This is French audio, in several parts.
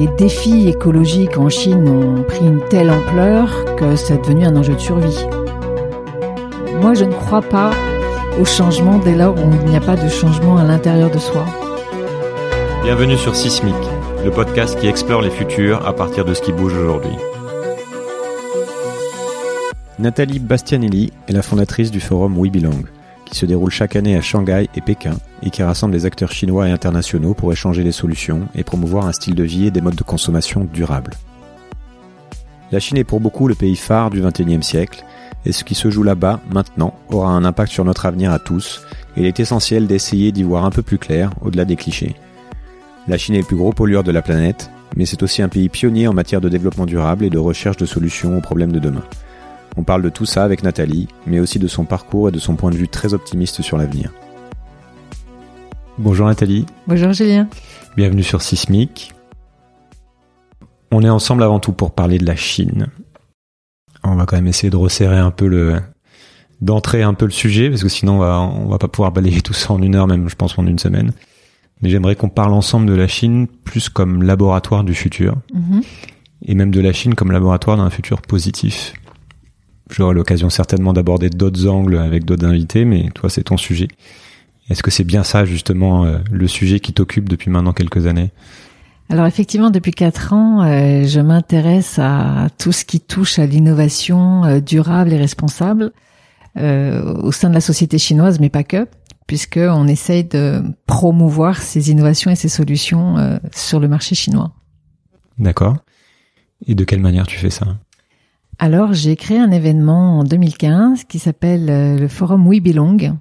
les défis écologiques en Chine ont pris une telle ampleur que c'est devenu un enjeu de survie. Moi, je ne crois pas au changement dès lors où il n'y a pas de changement à l'intérieur de soi. Bienvenue sur Sismic, le podcast qui explore les futurs à partir de ce qui bouge aujourd'hui. Nathalie Bastianelli est la fondatrice du forum We Belong, qui se déroule chaque année à Shanghai et Pékin et qui rassemble les acteurs chinois et internationaux pour échanger les solutions et promouvoir un style de vie et des modes de consommation durables. La Chine est pour beaucoup le pays phare du XXIe siècle, et ce qui se joue là-bas, maintenant, aura un impact sur notre avenir à tous, et il est essentiel d'essayer d'y voir un peu plus clair, au-delà des clichés. La Chine est le plus gros pollueur de la planète, mais c'est aussi un pays pionnier en matière de développement durable et de recherche de solutions aux problèmes de demain. On parle de tout ça avec Nathalie, mais aussi de son parcours et de son point de vue très optimiste sur l'avenir. Bonjour Nathalie. Bonjour Julien. Bienvenue sur Sismic. On est ensemble avant tout pour parler de la Chine. On va quand même essayer de resserrer un peu le, d'entrer un peu le sujet, parce que sinon on va, on va pas pouvoir balayer tout ça en une heure, même je pense en une semaine. Mais j'aimerais qu'on parle ensemble de la Chine plus comme laboratoire du futur, Mhm. et même de la Chine comme laboratoire d'un futur positif. J'aurai l'occasion certainement d'aborder d'autres angles avec d'autres invités, mais toi c'est ton sujet. Est-ce que c'est bien ça justement euh, le sujet qui t'occupe depuis maintenant quelques années? Alors effectivement, depuis quatre ans, euh, je m'intéresse à tout ce qui touche à l'innovation euh, durable et responsable euh, au sein de la société chinoise, mais pas que, puisque on essaye de promouvoir ces innovations et ces solutions sur le marché chinois. D'accord. Et de quelle manière tu fais ça? Alors j'ai créé un événement en 2015 qui s'appelle euh, le Forum We Belong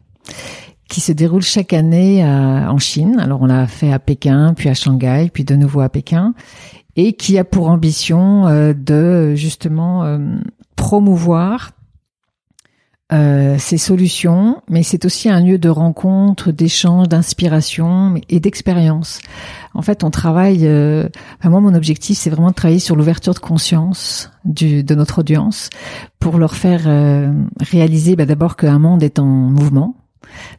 qui se déroule chaque année à- en Chine. Alors on l'a fait à Pékin, puis à Shanghai, puis de nouveau à Pékin, et qui a pour ambition euh, de justement euh, promouvoir euh, ces solutions, mais c'est aussi un lieu de rencontre, d'échange, d'inspiration et d'expérience. En fait, on travaille. euh, enfin, moi, mon objectif, c'est vraiment de travailler sur l'ouverture de conscience du, de notre audience pour leur faire euh, réaliser bah, d'abord qu'un monde est en mouvement,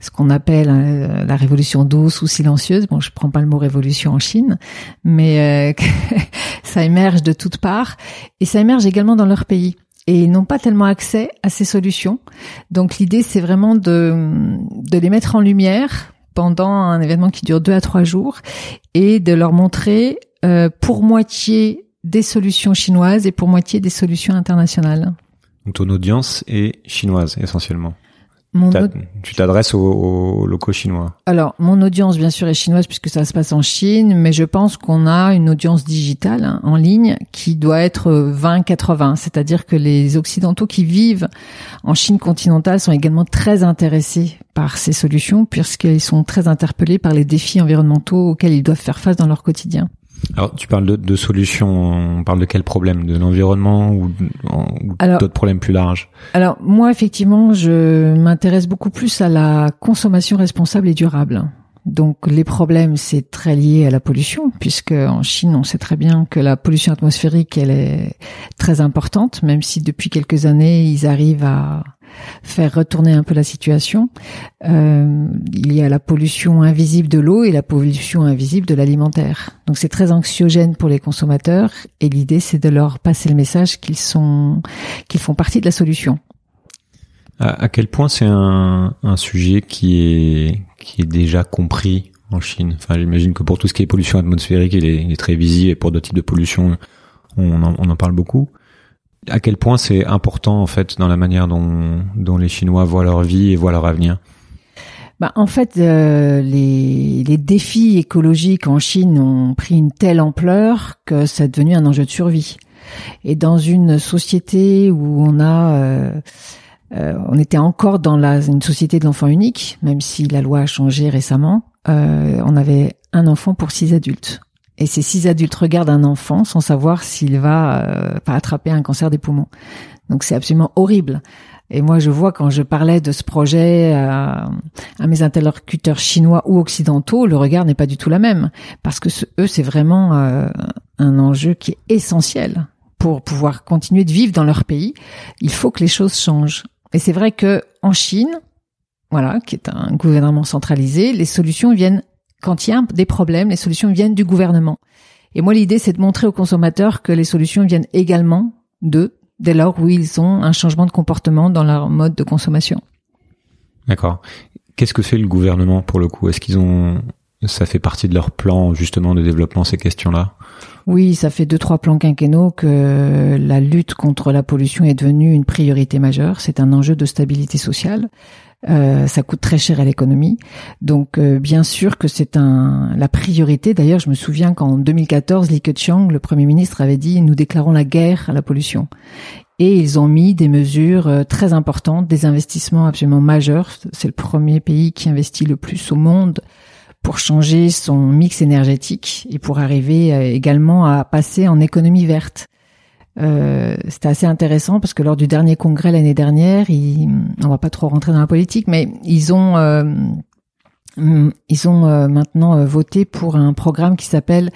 ce qu'on appelle euh, la révolution douce ou silencieuse. Bon, je prends pas le mot révolution en Chine, mais euh, ça émerge de toutes parts et ça émerge également dans leur pays. Et ils n'ont pas tellement accès à ces solutions. Donc l'idée, c'est vraiment de, de les mettre en lumière pendant un événement qui dure deux à trois jours et de leur montrer euh, pour moitié des solutions chinoises et pour moitié des solutions internationales. Donc ton audience est chinoise essentiellement. Mon Tu t'adresses aux, aux locaux chinois. Alors, mon audience, bien sûr, est chinoise puisque ça se passe en Chine, mais je pense qu'on a une audience digitale hein, en ligne qui doit être 20-80, c'est-à-dire que les Occidentaux qui vivent en Chine continentale sont également très intéressés par ces solutions puisqu'ils sont très interpellés par les défis environnementaux auxquels ils doivent faire face dans leur quotidien. Alors tu parles de, de solutions, on parle de quel problème? De l'environnement ou, d'autres problèmes plus larges? Alors moi, effectivement, je m'intéresse beaucoup plus à la consommation responsable et durable. Donc les problèmes, c'est très lié à la pollution, puisque en Chine, on sait très bien que la pollution atmosphérique, elle est très importante, même si depuis quelques années, ils arrivent à faire retourner un peu la situation. Euh, il y a la pollution invisible de l'eau et la pollution invisible de l'alimentaire. Donc c'est très anxiogène pour les consommateurs et l'idée c'est de leur passer le message qu'ils sont qu'ils font partie de la solution. à, quel point c'est un, un sujet qui est qui est déjà compris en Chine? Enfin, j'imagine que pour tout ce qui est pollution atmosphérique, il est, il est très visible et pour d'autres types de pollution, on en, on en parle beaucoup. À quel point c'est important en fait dans la manière dont, les Chinois voient leur vie et voient leur avenir Bah, en fait, euh, les, défis écologiques en Chine ont pris une telle ampleur que c'est devenu un enjeu de survie. Et dans une société où on a, euh, euh, on était encore dans la, une société de l'enfant unique, même si la loi a changé récemment, on avait un enfant pour six adultes. Et ces six adultes regardent un enfant sans savoir s'il va euh, pas attraper un cancer des poumons. Donc c'est absolument horrible. Et moi, je vois quand je parlais de ce projet à, à mes interlocuteurs chinois ou occidentaux, le regard n'est pas du tout la même. Parce que eux, c'est vraiment euh, un enjeu qui est essentiel pour pouvoir continuer de vivre dans leur pays. Il faut que les choses changent. Et c'est vrai que en Chine, voilà, qui est un gouvernement centralisé, les solutions viennent quand il y a des problèmes, les solutions viennent du gouvernement. Et moi, l'idée, c'est de montrer aux consommateurs que les solutions viennent également d'eux, dès lors où ils ont un changement de comportement dans leur mode de consommation. D'accord. Qu'est-ce que fait le gouvernement pour le coup? Est-ce qu'ils ont ça fait partie de leur plan justement de développement ces questions-là? Oui, ça fait deux trois plans quinquennaux que la lutte contre la pollution est devenue une priorité majeure. C'est un enjeu de stabilité sociale. Euh, ça coûte très cher à l'économie. Donc euh, bien sûr que c'est la priorité. D'ailleurs, je me souviens qu'en 2014, Li Keqiang, le Premier ministre, avait dit nous déclarons la guerre à la pollution. Et ils ont mis des mesures euh, très importantes, des investissements absolument majeurs. C'est le premier pays qui investit le plus au monde pour changer son mix énergétique et pour arriver également à passer en économie verte. Euh, c'était assez intéressant parce que lors du dernier congrès l'année dernière, ils, on va pas trop rentrer dans la politique, mais ils ont euh, ils ont euh, maintenant euh, voté pour un programme qui s'appelle,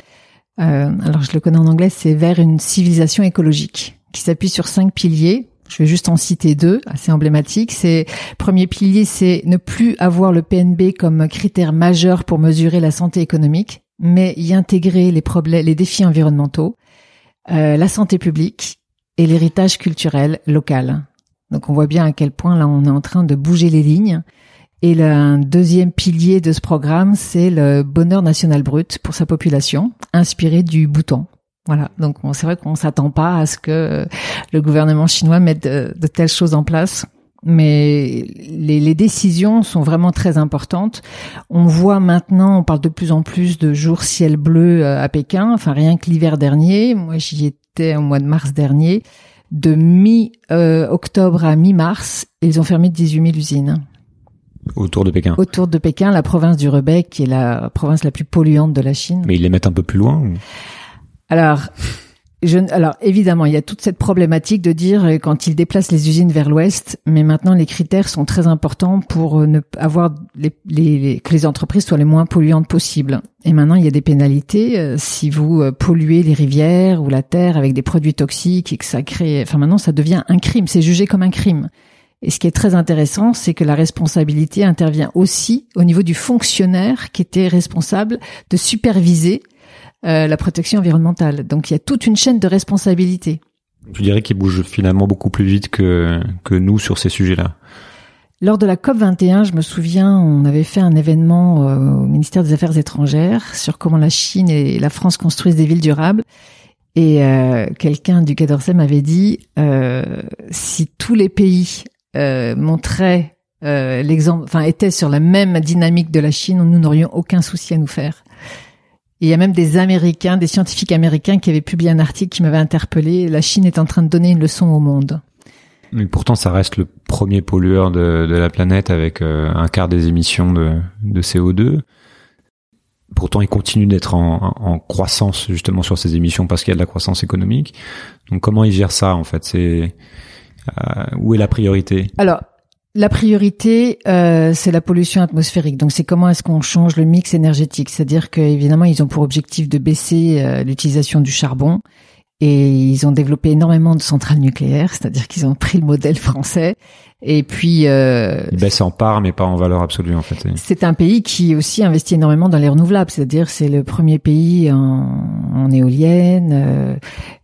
alors je le connais en anglais, c'est vers une civilisation écologique, qui s'appuie sur cinq piliers. Je vais juste en citer deux, assez emblématiques. C'est premier pilier, c'est ne plus avoir le PNB comme critère majeur pour mesurer la santé économique, mais y intégrer les problèmes, les défis environnementaux. Euh, la santé publique et l'héritage culturel local. Donc on voit bien à quel point là on est en train de bouger les lignes. Et le deuxième pilier de ce programme, c'est le bonheur national brut pour sa population, inspiré du bouton. Voilà, donc c'est vrai qu'on s'attend pas à ce que le gouvernement chinois mette de, de telles choses en place mais les, les, décisions sont vraiment très importantes. On voit maintenant, on parle de plus en plus de jours ciel bleu euh, à Pékin. Enfin, rien que l'hiver dernier, moi j'y étais au mois de mars dernier. De mi-octobre à mi-mars, ils ont fermé 18 000 usines. Autour de Pékin. Autour de Pékin, la province du Rebec, qui est la province la plus polluante de la Chine. Mais ils les mettent un peu plus loin ou... Alors, alors évidemment, il y a toute cette problématique de dire euh, quand ils déplacent les usines vers l'ouest, mais maintenant les critères sont très importants pour euh, ne avoir les, les, que les entreprises soient les moins polluantes possibles. Et maintenant, il y a des pénalités euh, si vous polluez les rivières ou la terre avec des produits toxiques et que ça crée. Enfin, maintenant, ça devient un crime. C'est jugé comme un crime. Et ce qui est très intéressant, c'est que la responsabilité intervient aussi au niveau du fonctionnaire qui était responsable de superviser euh, la protection environnementale. Donc il y a toute une chaîne de responsabilité. Tu dirais qu'il bouge finalement beaucoup plus vite que, que nous sur ces sujets-là. Lors de la COP 21, je me souviens, on avait fait un événement euh, au ministère des Affaires étrangères sur comment la Chine et la France construisent des villes durables. Et euh, quelqu'un du Quai d'Orsay m'avait dit si tous les pays montraient l'exemple, enfin étaient sur la même dynamique de la Chine, nous n'aurions aucun souci à nous faire il y a même des Américains, des scientifiques américains qui avaient publié un article qui m'avait interpellé. La Chine est en train de donner une leçon au monde. Mais pourtant, ça reste le premier pollueur de, la planète avec euh, un quart des émissions de, CO2. Pourtant, il continue d'être en, croissance justement sur ces émissions parce qu'il y a de la croissance économique. Donc, comment il gère ça en fait? C'est euh, où est la priorité? Alors, la priorité, euh, c'est la pollution atmosphérique. Donc, c'est comment est-ce qu'on change le mix énergétique. C'est-à-dire qu'évidemment, ils ont pour objectif de baisser euh, l'utilisation du charbon et ils ont développé énormément de centrales nucléaires. C'est-à-dire qu'ils ont pris le modèle français. Et puis, euh, ils baissent en part, mais pas en valeur absolue en fait. C'est un pays qui aussi investit énormément dans les renouvelables. C'est-à-dire, c'est le premier pays en, en éolienne euh,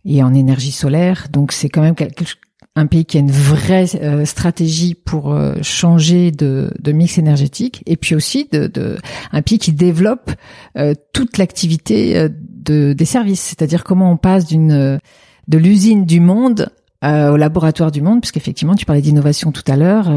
et en énergie solaire. Donc, c'est quand même quelque chose un pays qui a une vraie euh, stratégie pour euh, changer de, de, mix énergétique, et puis aussi de, de un pays qui développe euh, toute l'activité de, des services, c'est-à-dire comment on passe d'une de l'usine du monde au laboratoire du monde, puisqu'effectivement tu parlais d'innovation tout à l'heure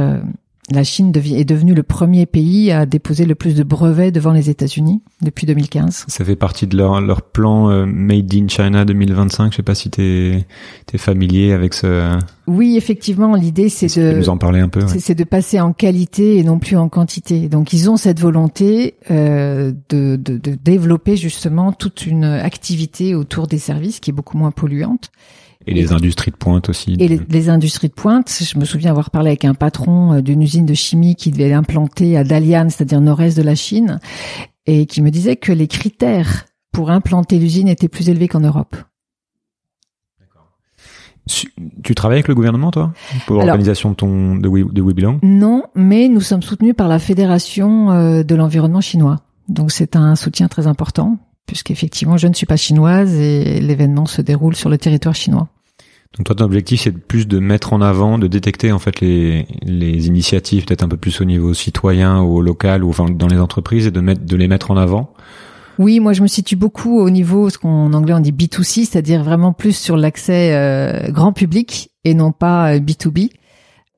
la Chine est devenue le premier pays à déposer le plus de brevets devant les États-Unis depuis 2015. Ça fait partie de leur, leur plan euh, Made in China 2025. Je sais pas si tu es, familier avec ce. Oui, effectivement, l'idée c'est de nous en parler un peu. C'est de passer en qualité et non plus en quantité. Donc ils ont cette volonté euh, de, de, de développer justement toute une activité autour des services qui est beaucoup moins polluante. Et les industries de pointe aussi. Et les, industries de pointe, je me souviens avoir parlé avec un patron euh, d'une usine de chimie qui devait l'implanter à Dalian, c'est-à-dire nord-est de la Chine, et qui me disait que les critères pour implanter l'usine étaient plus élevés qu'en Europe. Tu travailles avec le gouvernement, toi, pour l'organisation de ton de, We, de Non, mais nous sommes soutenus par la Fédération euh, de l'environnement chinois. Donc c'est un soutien très important puisqu'effectivement, je ne suis pas chinoise et l'événement se déroule sur le territoire chinois. Donc toi, ton objectif, c'est plus de mettre en avant, de détecter en fait les, les initiatives, peut-être un peu plus au niveau citoyen ou au local ou enfin dans les entreprises, et de mettre, de les mettre en avant? Oui, moi je me situe beaucoup au niveau, ce qu'en anglais on dit B2C, c'est-à-dire vraiment plus sur l'accès euh, grand public et non pas B2B.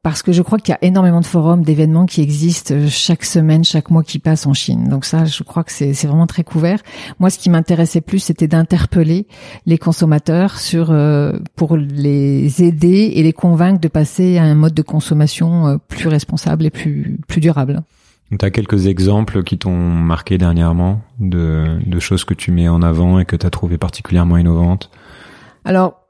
Parce que je crois qu'il y a énormément de forums, d'événements qui existent euh, chaque semaine, chaque mois qui passe en Chine. Donc ça, je crois que c'est vraiment très couvert. Moi, ce qui m'intéressait plus, c'était d'interpeller les consommateurs sur euh, pour les aider et les convaincre de passer à un mode de consommation euh, plus responsable et plus plus durable. Tu as quelques exemples qui t'ont marqué dernièrement de, de choses que tu mets en avant et que tu as trouvé particulièrement innovantes? Alors,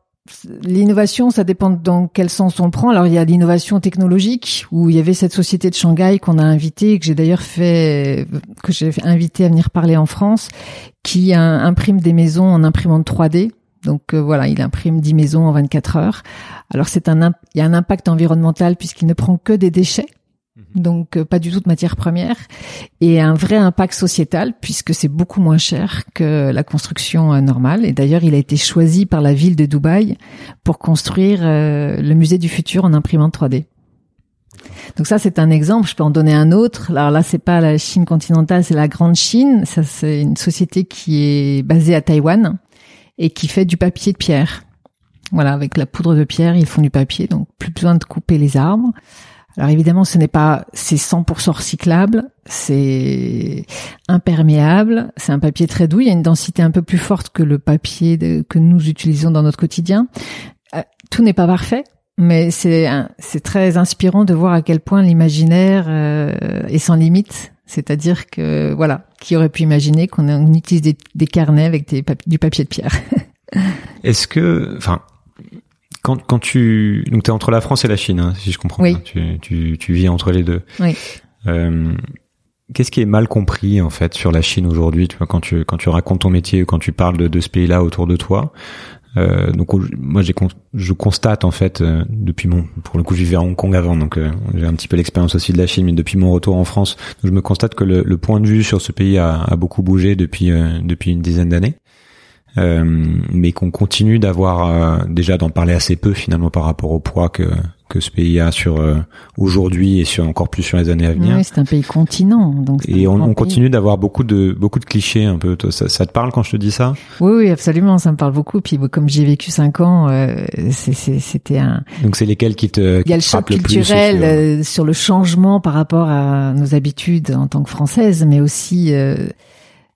L'innovation, ça dépend dans quel sens on prend. Alors il y a l'innovation technologique où il y avait cette société de Shanghai qu'on a invité, que j'ai d'ailleurs fait, que j'ai invité à venir parler en France, qui imprime des maisons en imprimante 3D. Donc euh, voilà, il imprime 10 maisons en 24 heures. Alors c'est un, il y a un impact environnemental puisqu'il ne prend que des déchets. Mhm. donc euh, pas du tout de matière première, et un vrai impact sociétal puisque c'est beaucoup moins cher que la construction euh, normale. Et d'ailleurs, il a été choisi par la ville de Dubaï pour construire euh, le musée du futur en imprimante 3D. Donc ça, c'est un exemple. Je peux en donner un autre. Alors là, c'est pas la Chine continentale, c'est la Grande Chine. Ça, c'est une société qui est basée à Taïwan et qui fait du papier de pierre. Voilà, avec la poudre de pierre, ils font du papier, donc plus besoin de couper les arbres. Alors évidemment, ce n'est pas, c'est 100% recyclable, c'est imperméable, c'est un papier très doux, il y a une densité un peu plus forte que le papier que nous utilisons dans notre quotidien. Euh, tout n'est pas parfait, mais c'est c'est très inspirant de voir à quel point l'imaginaire euh, est sans limite. C'est-à-dire que voilà, qui aurait pu imaginer qu'on utilise des, carnets avec du papier de pierre. Est-ce que, enfin, quand, quand tu donc t'es entre la France et la Chine, hein, si je comprends oui. Tu, tu, tu vis entre les deux. Oui. Euh, Qu'est-ce qui est mal compris en fait sur la Chine aujourd'hui Tu vois quand tu quand tu racontes ton métier, quand tu parles de, de ce pays-là autour de toi? Euh, donc moi j'ai je constate en fait euh, depuis mon pour le coup je vivais à Hong Kong avant donc euh, j'ai un petit peu l'expérience aussi de la Chine mais depuis mon retour en France je me constate que le, le, point de vue sur ce pays a, a beaucoup bougé depuis euh, depuis une dizaine d'années mais qu'on continue d'avoir euh, déjà d'en parler assez peu finalement par rapport au poids que que ce pays a sur euh, aujourd'hui et sur encore plus sur les années à venir. Oui, c'est un pays continent, donc. Et on, on continue d'avoir beaucoup de beaucoup de clichés un peu. Ça, ça, te parle quand je te dis ça? Oui, oui, absolument, ça me parle beaucoup. Puis comme j'ai vécu cinq ans, euh, c'était un. Donc c'est lesquels qui te. Il y a le choc culturel sur... sur... le changement par rapport à nos habitudes en tant que française, mais aussi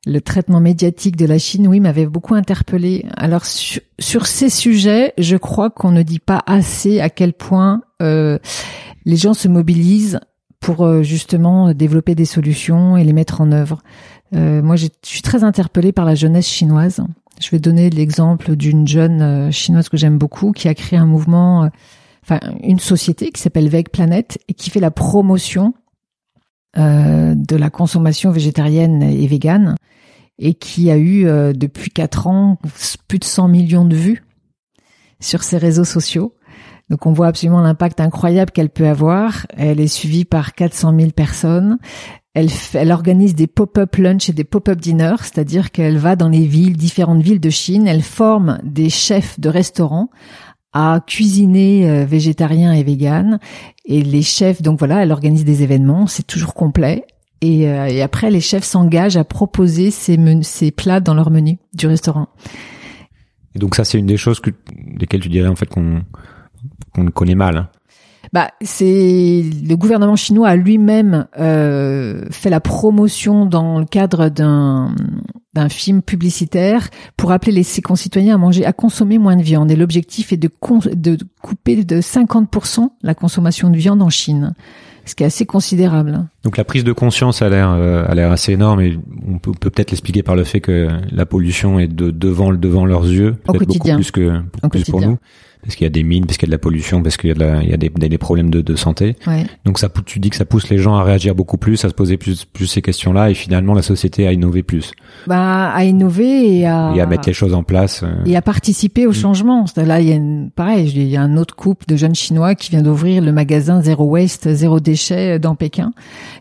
le traitement médiatique de la Chine, oui, m'avait beaucoup interpellé. Alors sur, ces sujets, je crois qu'on ne dit pas assez à quel point euh, les gens se mobilisent pour euh, justement développer des solutions et les mettre en œuvre. Euh, moi, je suis très interpellée par la jeunesse chinoise. Je vais donner l'exemple d'une jeune chinoise que j'aime beaucoup qui a créé un mouvement, enfin une société qui s'appelle Veg Planet et qui fait la promotion euh, de la consommation végétarienne et végane et qui a eu euh, depuis quatre ans plus de 100 millions de vues sur ses réseaux sociaux. Donc on voit absolument l'impact incroyable qu'elle peut avoir. Elle est suivie par 400 000 personnes. Elle, elle organise des pop-up lunch et des pop-up dinners, c'est-à-dire qu'elle va dans les villes, différentes villes de Chine. Elle forme des chefs de restaurants à cuisiner euh, végétarien et vegan. Et les chefs, donc voilà, elle organise des événements, c'est toujours complet. Et, euh, et, après, les chefs s'engagent à proposer ces, ces plats dans leur menu du restaurant. Et donc ça, c'est une des choses que, desquelles tu dirais en fait qu'on qu'on connaît mal. Hein. Bah, c'est le gouvernement chinois a lui-même euh, fait la promotion dans le cadre d'un d'un film publicitaire pour appeler les, ses concitoyens à manger, à consommer moins de viande. Et l'objectif est de, de couper de 50% la consommation de viande en Chine ce qui est assez considérable. Donc la prise de conscience a l'air euh, a l'air assez énorme et on peut peut-être l'expliquer par le fait que la pollution est de devant devant leurs yeux, peut-être beaucoup plus que beaucoup plus pour nous. Parce qu'il y a des mines, parce qu'il y a de la pollution, parce qu'il y a, de la, il y a des, des, problèmes de, de santé. Ouais. Donc ça, tu dis que ça pousse les gens à réagir beaucoup plus, à se poser plus, plus ces questions-là, et finalement la société à innover plus Bah, à innover et à, et à mettre les choses en place. euh. et à participer au Mm. changement. Là, il y a une, pareil, il y a un autre couple de jeunes Chinois qui vient d'ouvrir le magasin Zéro Waste, Zéro Déchet dans Pékin.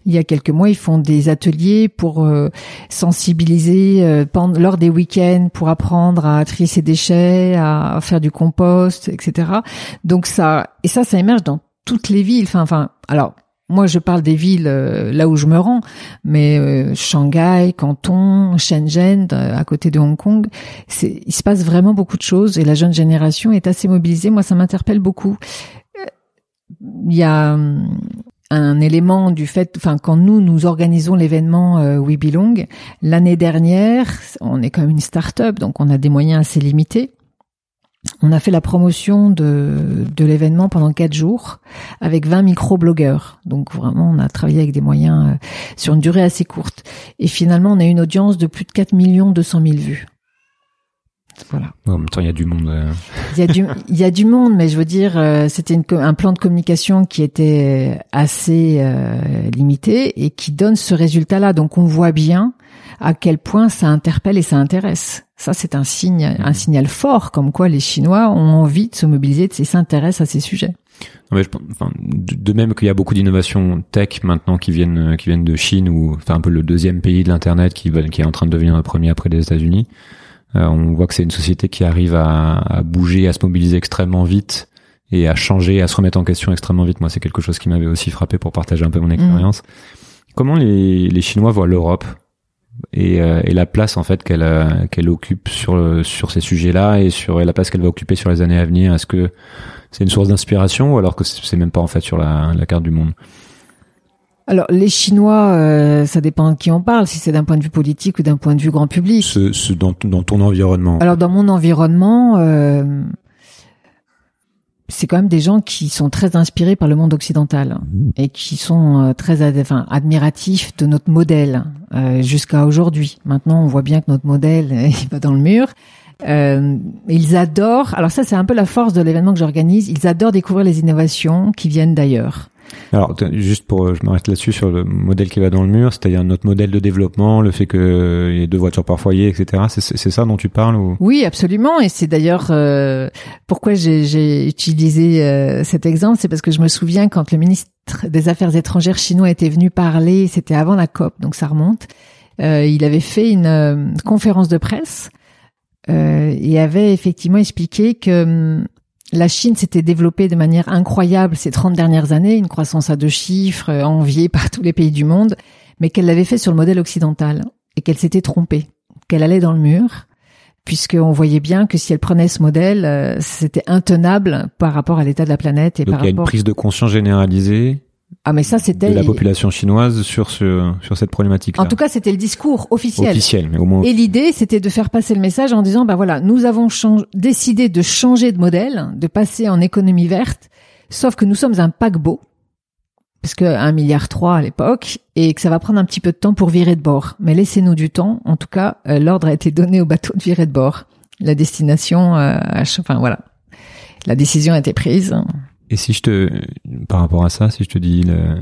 Il y a quelques mois, ils font des ateliers pour euh, sensibiliser euh, lors des week-ends pour apprendre à trier ses déchets, à faire du compost, etc. Donc ça, et ça, ça émerge dans toutes les villes. Enfin, enfin, alors. Moi, je parle des villes euh, là où je me rends, mais euh, Shanghai, Canton, Shenzhen, euh, à côté de Hong Kong, il se passe vraiment beaucoup de choses et la jeune génération est assez mobilisée. Moi, ça m'interpelle beaucoup. Euh, Il y a hum, un élément du fait, enfin, quand nous nous organisons l'événement euh, We Belong l'année dernière, on est quand même une start-up, donc on a des moyens assez limités. On a fait la promotion de, de l'événement pendant quatre jours avec 20 micro-blogueurs. Donc vraiment, on a travaillé avec des moyens euh, sur une durée assez courte. Et finalement, on a eu une audience de plus de 4 millions 200 000 vues. Voilà. En même temps, il y a du monde. euh. Il y a du, il y a du monde, mais je veux dire, euh, c'était une un plan de communication qui était assez euh, limité et qui donne ce résultat-là. Donc, on voit bien à quel point ça interpelle et ça intéresse. Ça, c'est un signe, un signal fort, comme quoi les Chinois ont envie de se mobiliser et s'intéressent à ces sujets. Non, mais je pense- enfin, de même qu'il y a beaucoup d'innovations tech maintenant qui viennent qui viennent de Chine ou enfin un peu le deuxième pays de l'internet qui est en train de devenir le premier après les États-Unis. Euh, on voit que c'est une société qui arrive à, à bouger, à se mobiliser extrêmement vite et à changer, à se remettre en question extrêmement vite. Moi, c'est quelque chose qui m'avait aussi frappé pour partager un peu mon expérience. Comment les, les Chinois voient l'Europe? Et, euh, et la place en fait qu'elle euh, qu'elle occupe sur sur ces sujets-là et sur et la place qu'elle va occuper sur les années à venir Est-ce que c'est une source d'inspiration ou alors que c'est c'est même pas en fait sur la, la carte du monde? Alors, les Chinois, euh, ça dépend de qui on parle, si c'est d'un point de vue politique ou d'un point de vue grand public. ce, ce dans, dans ton environnement Alors dans mon environnement, euh, c'est quand même des gens qui sont très inspirés par le monde occidental et qui sont euh, très ad- enfin, admiratifs de notre modèle euh, jusqu'à aujourd'hui. Maintenant, on voit bien que notre modèle il va dans le mur. Euh, ils adorent. Alors ça, c'est un peu la force de l'événement que j'organise. Ils adorent découvrir les innovations qui viennent d'ailleurs. Alors, juste pour, euh, je m'arrête là-dessus sur le modèle qui va dans le mur, c'est-à-dire notre modèle de développement, le fait que euh, y ait deux voitures par foyer, etc. C'est- ça dont tu parles ou? Oui, absolument. Et c'est d'ailleurs euh, pourquoi j'ai- j'ai utilisé euh, cet exemple, c'est parce que je me souviens quand le ministre des Affaires étrangères chinois était venu parler, c'était avant la COP, donc ça remonte. euh, il avait fait une conférence de presse et avait effectivement expliqué que hum, la Chine s'était développée de manière incroyable ces 30 dernières années, une croissance à deux chiffres, euh, enviée par tous les pays du monde, mais qu'elle l'avait fait sur le modèle occidental et qu'elle s'était trompée, qu'elle allait dans le mur puisqu'on voyait bien que si elle prenait ce modèle, euh, c'était intenable par rapport à l'état de la planète et donc par il y a une prise de conscience généralisée Ah mais ça de c'était. la population chinoise sur ce sur cette problématique-là. En tout cas, c'était le discours officiel. officiel, mais au moins Et l'idée, c'était de faire passer le message en disant, bah voilà, nous avons décidé de changer de modèle, de passer en économie verte, sauf que nous sommes un paquebot, parce que un milliard trois à l'époque, et que ça va prendre un petit peu de temps pour virer de bord. Mais laissez-nous du temps. En tout cas, euh, l'ordre a été donné au bateau de virer de bord. La destination, euh, enfin voilà, la décision a été prise. Et si je te, par rapport à ça, si je te dis le,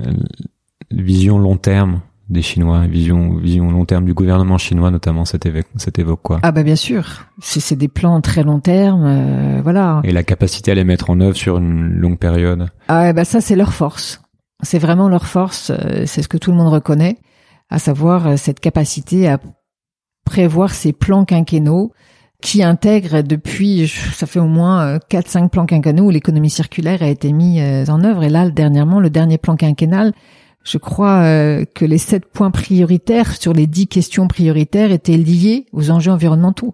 le vision long terme des Chinois, vision vision long terme du gouvernement chinois notamment, ça t'évoque, ça t'évoque quoi? Ah bah bien sûr, c'est c'est des plans très long terme, euh, voilà. Et la capacité à les mettre en œuvre sur une longue période? Ah bah ça c'est leur force. C'est vraiment leur force, euh, c'est ce que tout le monde reconnaît, à savoir euh, cette capacité à prévoir ces plans quinquennaux qui intègrent depuis, ça fait au moins 4-5 plans quinquennaux où l'économie circulaire a été mise euh, en œuvre. Et là, dernièrement, le dernier plan quinquennal, je crois euh, que les sept points prioritaires sur les dix questions prioritaires étaient liés aux enjeux environnementaux.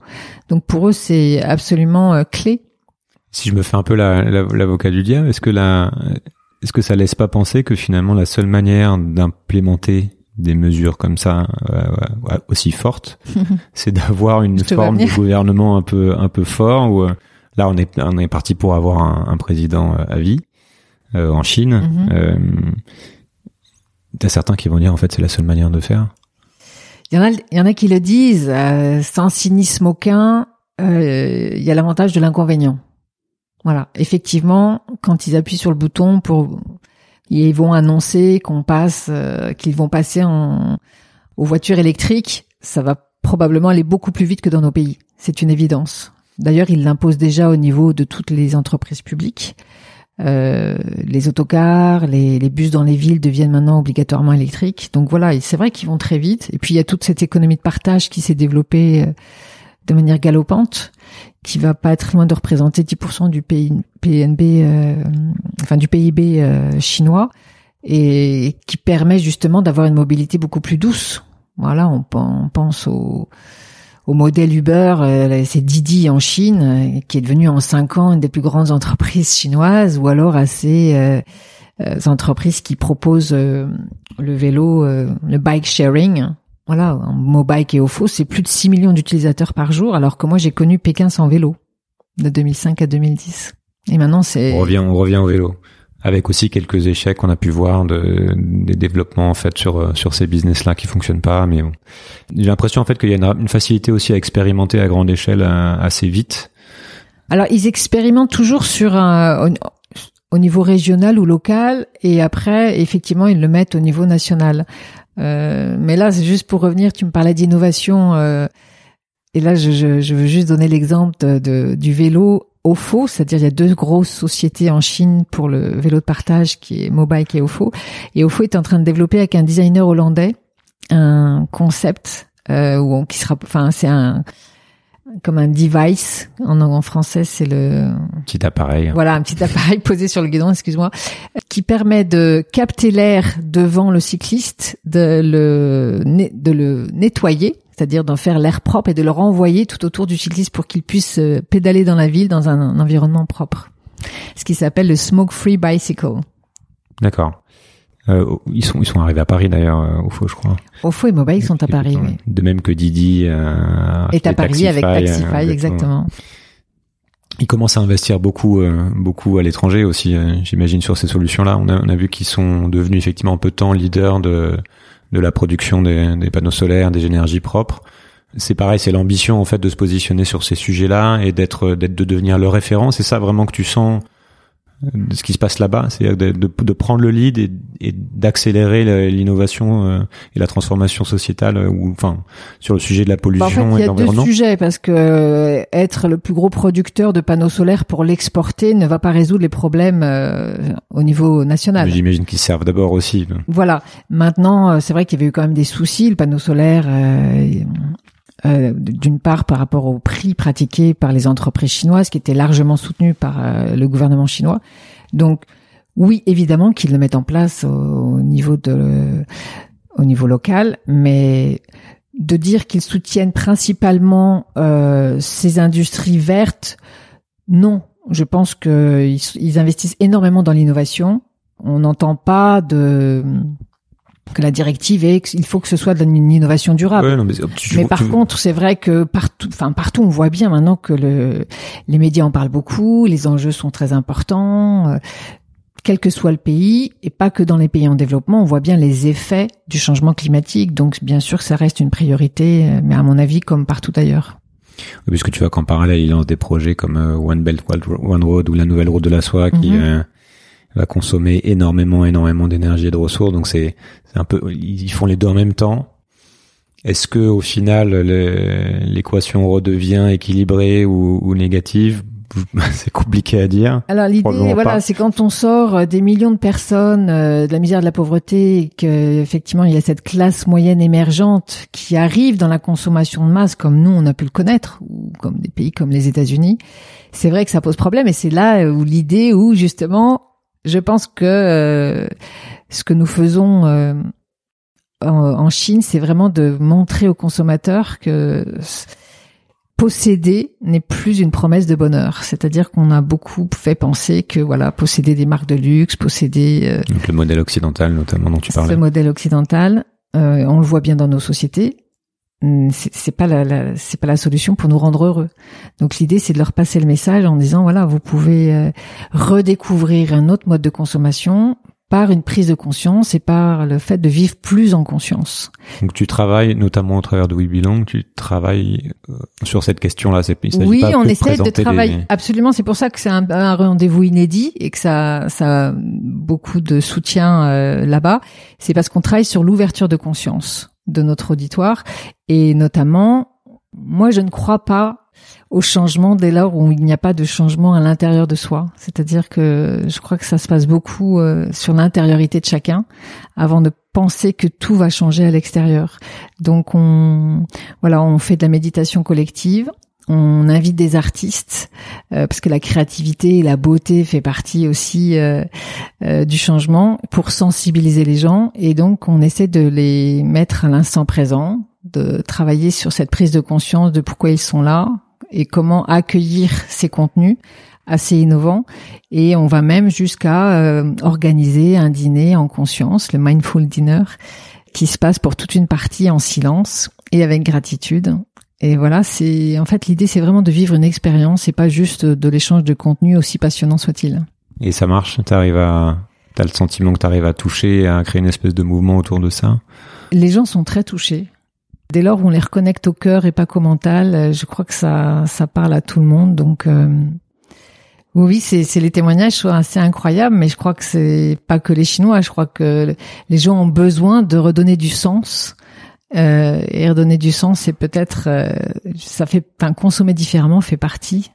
Donc pour eux, c'est absolument euh, clé. Si je me fais un peu la- la- l'avocat du diable, est-ce que la, est-ce que ça laisse pas penser que finalement la seule manière d'implémenter des mesures comme ça euh, aussi fortes, c'est d'avoir une forme de gouvernement un peu un peu fort où euh, là on est on est parti pour avoir un, un président euh, à vie euh, en Chine. Mhm. Euh, T'as certains qui vont dire en fait c'est la seule manière de faire. Il y en a, il y en a qui le disent euh, sans cynisme aucun. euh, Il y a l'avantage de l'inconvénient. Voilà, effectivement, quand ils appuient sur le bouton pour, ils vont annoncer qu'on passe, euh, qu'ils vont passer en aux voitures électriques, ça va probablement aller beaucoup plus vite que dans nos pays. C'est une évidence. D'ailleurs, ils l'imposent déjà au niveau de toutes les entreprises publiques. Euh, les autocars, les, les, bus dans les villes deviennent maintenant obligatoirement électriques. Donc voilà, c'est vrai qu'ils vont très vite. Et puis il y a toute cette économie de partage qui s'est développée euh, de manière galopante, qui va pas être loin de représenter 10% du PNB, euh, enfin du PIB euh, chinois, et qui permet justement d'avoir une mobilité beaucoup plus douce. Voilà, on, pense au au modèle Uber, euh, c'est Didi en Chine, euh, qui est devenu en cinq ans une des plus grandes entreprises chinoises, ou alors à ces euh, entreprises qui proposent le vélo, le bike sharing. Voilà, en mobike et au faux, c'est plus de 6 millions d'utilisateurs par jour, alors que moi j'ai connu Pékin sans vélo, de 2005 à 2010. Et maintenant c'est... On revient, on revient au vélo avec aussi quelques échecs qu'on a pu voir de, des développements en fait sur euh, sur ces business là qui fonctionnent pas mais bon. j'ai l'impression en fait qu'il y a une, une, facilité aussi à expérimenter à grande échelle euh, assez vite alors ils expérimentent toujours sur un au, au, niveau régional ou local et après effectivement ils le mettent au niveau national euh, mais là c'est juste pour revenir tu me parlais d'innovation euh, et là je, je, je, veux juste donner l'exemple de, de, du vélo Ofo, c'est-à-dire il y a deux grosses sociétés en Chine pour le vélo de partage qui est Mobike et Ofo. Et Ofo est en train de développer avec un designer hollandais un concept euh, où qui sera, enfin c'est un comme un device en, en français c'est le petit appareil. Voilà un petit appareil posé sur le guidon, excuse-moi, qui permet de capter l'air devant le cycliste, de le de le nettoyer c'est-à-dire d'en faire l'air propre et de le renvoyer tout autour du cycliste pour qu'il puisse euh, pédaler dans la ville dans un, environnement propre. Ce qui s'appelle le smoke free bicycle. D'accord. Euh, ils sont ils sont arrivés à Paris d'ailleurs euh, au faux je crois. Au faux et Mobile sont à Paris. Oui. De même que Didi euh, est à Paris avec Taxify exactement. Ils commencent à investir beaucoup euh, beaucoup à l'étranger aussi j'imagine sur ces solutions là. On a on a vu qu'ils sont devenus effectivement en peu de temps leaders de de la production des, des panneaux solaires, des énergies propres. C'est pareil, c'est l'ambition en fait de se positionner sur ces sujets-là et d'être d'être de devenir le référent. C'est ça vraiment que tu sens de ce qui se passe là-bas, c'est-à-dire de, de, de, prendre le lead et, et d'accélérer l'innovation euh, et la transformation sociétale, euh, ou enfin sur le sujet de la pollution bah en fait, et de l'environnement. Il y a deux sujets parce que euh, être le plus gros producteur de panneaux solaires pour l'exporter ne va pas résoudre les problèmes euh, au niveau national. J'imagine qu'ils servent d'abord aussi. Voilà. Maintenant, c'est vrai qu'il y avait eu quand même des soucis. Le panneau solaire euh, d'une part par rapport au prix pratiqué par les entreprises chinoises, qui étaient largement soutenues par euh, le gouvernement chinois. Donc, oui, évidemment qu'ils le mettent en place au, niveau de, au niveau local, mais de dire qu'ils soutiennent principalement euh, ces industries vertes, non. Je pense qu'ils ils investissent énormément dans l'innovation. On n'entend pas de que la directive est il faut que ce soit de une innovation durable. mais, mais par contre, c'est vrai que partout, enfin partout, on voit bien maintenant que le, les médias en parlent beaucoup, les enjeux sont très importants, euh, quel que soit le pays, et pas que dans les pays en développement, on voit bien les effets du changement climatique. Donc, bien sûr, que ça reste une priorité, euh, mais à mon avis, comme partout ailleurs. puisque tu vois qu'en parallèle, ils lancent des projets comme euh, One Belt One Road ou la nouvelle route de la soie qui mm-hmm va consommer énormément, énormément d'énergie et de ressources. Donc c'est un peu, ils font les deux en même temps. Est-ce que au final l'équation redevient équilibrée ou, ou négative? C'est compliqué à dire. Alors l'idée, voilà, c'est quand on sort euh, des millions de personnes euh, de la misère de la pauvreté et qu'effectivement il y a cette classe moyenne émergente qui arrive dans la consommation de masse comme nous on a pu le connaître ou comme des pays comme les États-Unis. C'est vrai que ça pose problème et c'est là où l'idée où justement je pense que euh, ce que nous faisons euh, en, Chine, c'est vraiment de montrer aux consommateurs que posséder n'est plus une promesse de bonheur. C'est-à-dire qu'on a beaucoup fait penser que voilà, posséder des marques de luxe, posséder euh, Donc le modèle occidental notamment dont tu parlais. Ce modèle occidental, on le voit bien dans nos sociétés. Hum, c'est pas la, c'est pas la solution pour nous rendre heureux. Donc l'idée c'est de leur passer le message en disant voilà vous pouvez euh, redécouvrir un autre mode de consommation par une prise de conscience et par le fait de vivre plus en conscience. Donc tu travailles notamment au travers de We Belong, tu travailles euh, sur cette question-là. C'est oui, on essaie de travailler. Absolument, c'est pour ça que c'est un, un rendez-vous inédit et que ça, ça a beaucoup de soutien euh, là-bas. C'est parce qu'on travaille sur l'ouverture de conscience de notre auditoire et notamment, moi je ne crois pas au changement dès lors où il n'y a pas de changement à l'intérieur de soi. C'est-à-dire que je crois que ça se passe beaucoup euh, sur l'intériorité de chacun avant de penser que tout va changer à l'extérieur. Donc on voilà, on fait de la méditation collective, on invite des artistes euh, parce que la créativité et la beauté fait partie aussi euh, du changement pour sensibiliser les gens et donc on essaie de les mettre à l'instant présent, de travailler sur cette prise de conscience de pourquoi ils sont là, et comment accueillir ces contenus assez innovants. Et on va même jusqu'à euh, organiser un dîner en conscience, le Mindful Dinner, qui se passe pour toute une partie en silence et avec gratitude. Et voilà, c'est en fait l'idée, c'est vraiment de vivre une expérience et pas juste de l'échange de contenu, aussi passionnant soit-il. Et ça marche T'arrives à, t'as le sentiment que t'arrives à toucher, à créer une espèce de mouvement autour de ça? Les gens sont très touchés. Dès lors où on les reconnecte au cœur et pas qu'au mental, euh, je crois que ça, ça parle à tout le monde. Donc euh, oui, c'est, c'est les témoignages sont assez incroyables, mais je crois que c'est pas que les Chinois. Je crois que les gens ont besoin de redonner du sens. Euh, et redonner du sens, c'est peut-être, euh, ça fait, enfin, consommer différemment fait partie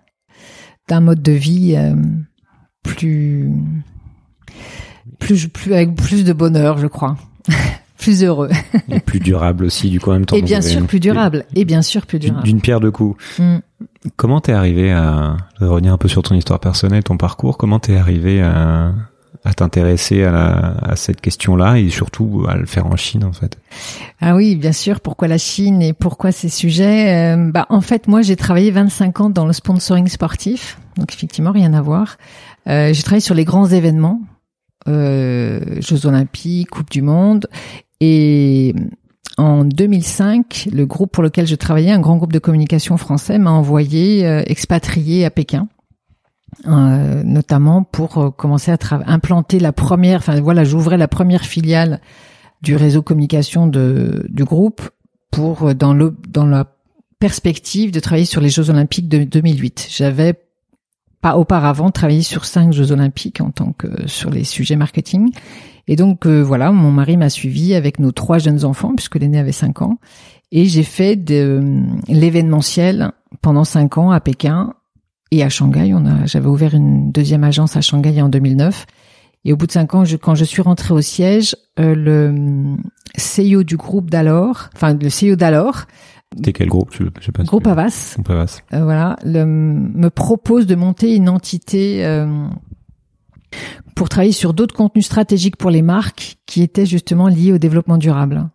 d'un mode de vie plus, plus, plus avec plus de bonheur, je crois. plus heureux. et plus durable aussi, du coup, en même temps. Et bien sûr, plus durable. Et bien sûr, plus durable. D'une pierre deux coups. Mm. Comment t'es arrivé à, revenir un peu sur ton histoire personnelle, ton parcours, comment t'es arrivé à, à t'intéresser à, à, cette question-là et surtout à le faire en Chine, en fait? Ah oui, bien sûr. Pourquoi la Chine et pourquoi ces sujets? Euh, bah, en fait, moi, j'ai travaillé 25 ans dans le sponsoring sportif. Donc, effectivement, rien à voir. Euh, j'ai travaillé sur les grands événements. Euh, Jeux Olympiques, Coupe du Monde, et en 2005, le groupe pour lequel je travaillais, un grand groupe de communication français, m'a envoyé euh, expatrier à Pékin. Euh, notamment pour euh, commencer à implanter la première, enfin voilà, j'ouvrais la première filiale du réseau communication de, du groupe pour dans le dans la perspective de travailler sur les Jeux Olympiques de 2008. J'avais pas auparavant travaillé sur cinq Jeux Olympiques en tant que sur les sujets marketing et donc euh, voilà, mon mari m'a suivi avec nos trois jeunes enfants puisque l'aîné avait cinq ans. Et j'ai fait de euh, l'événementiel pendant cinq ans à Pékin et à Shanghai. On a, j'avais ouvert une deuxième agence à Shanghai en 2009. Et au bout de cinq ans, je, quand je suis rentrée au siège, euh, le CEO du groupe d'alors, enfin le CEO d'alors, c'était quel groupe je, sais pas Groupe Avas. Groupe Avas. voilà, le, me propose de monter une entité pour travailler sur d'autres contenus stratégiques pour les marques qui étaient justement liés au développement durable.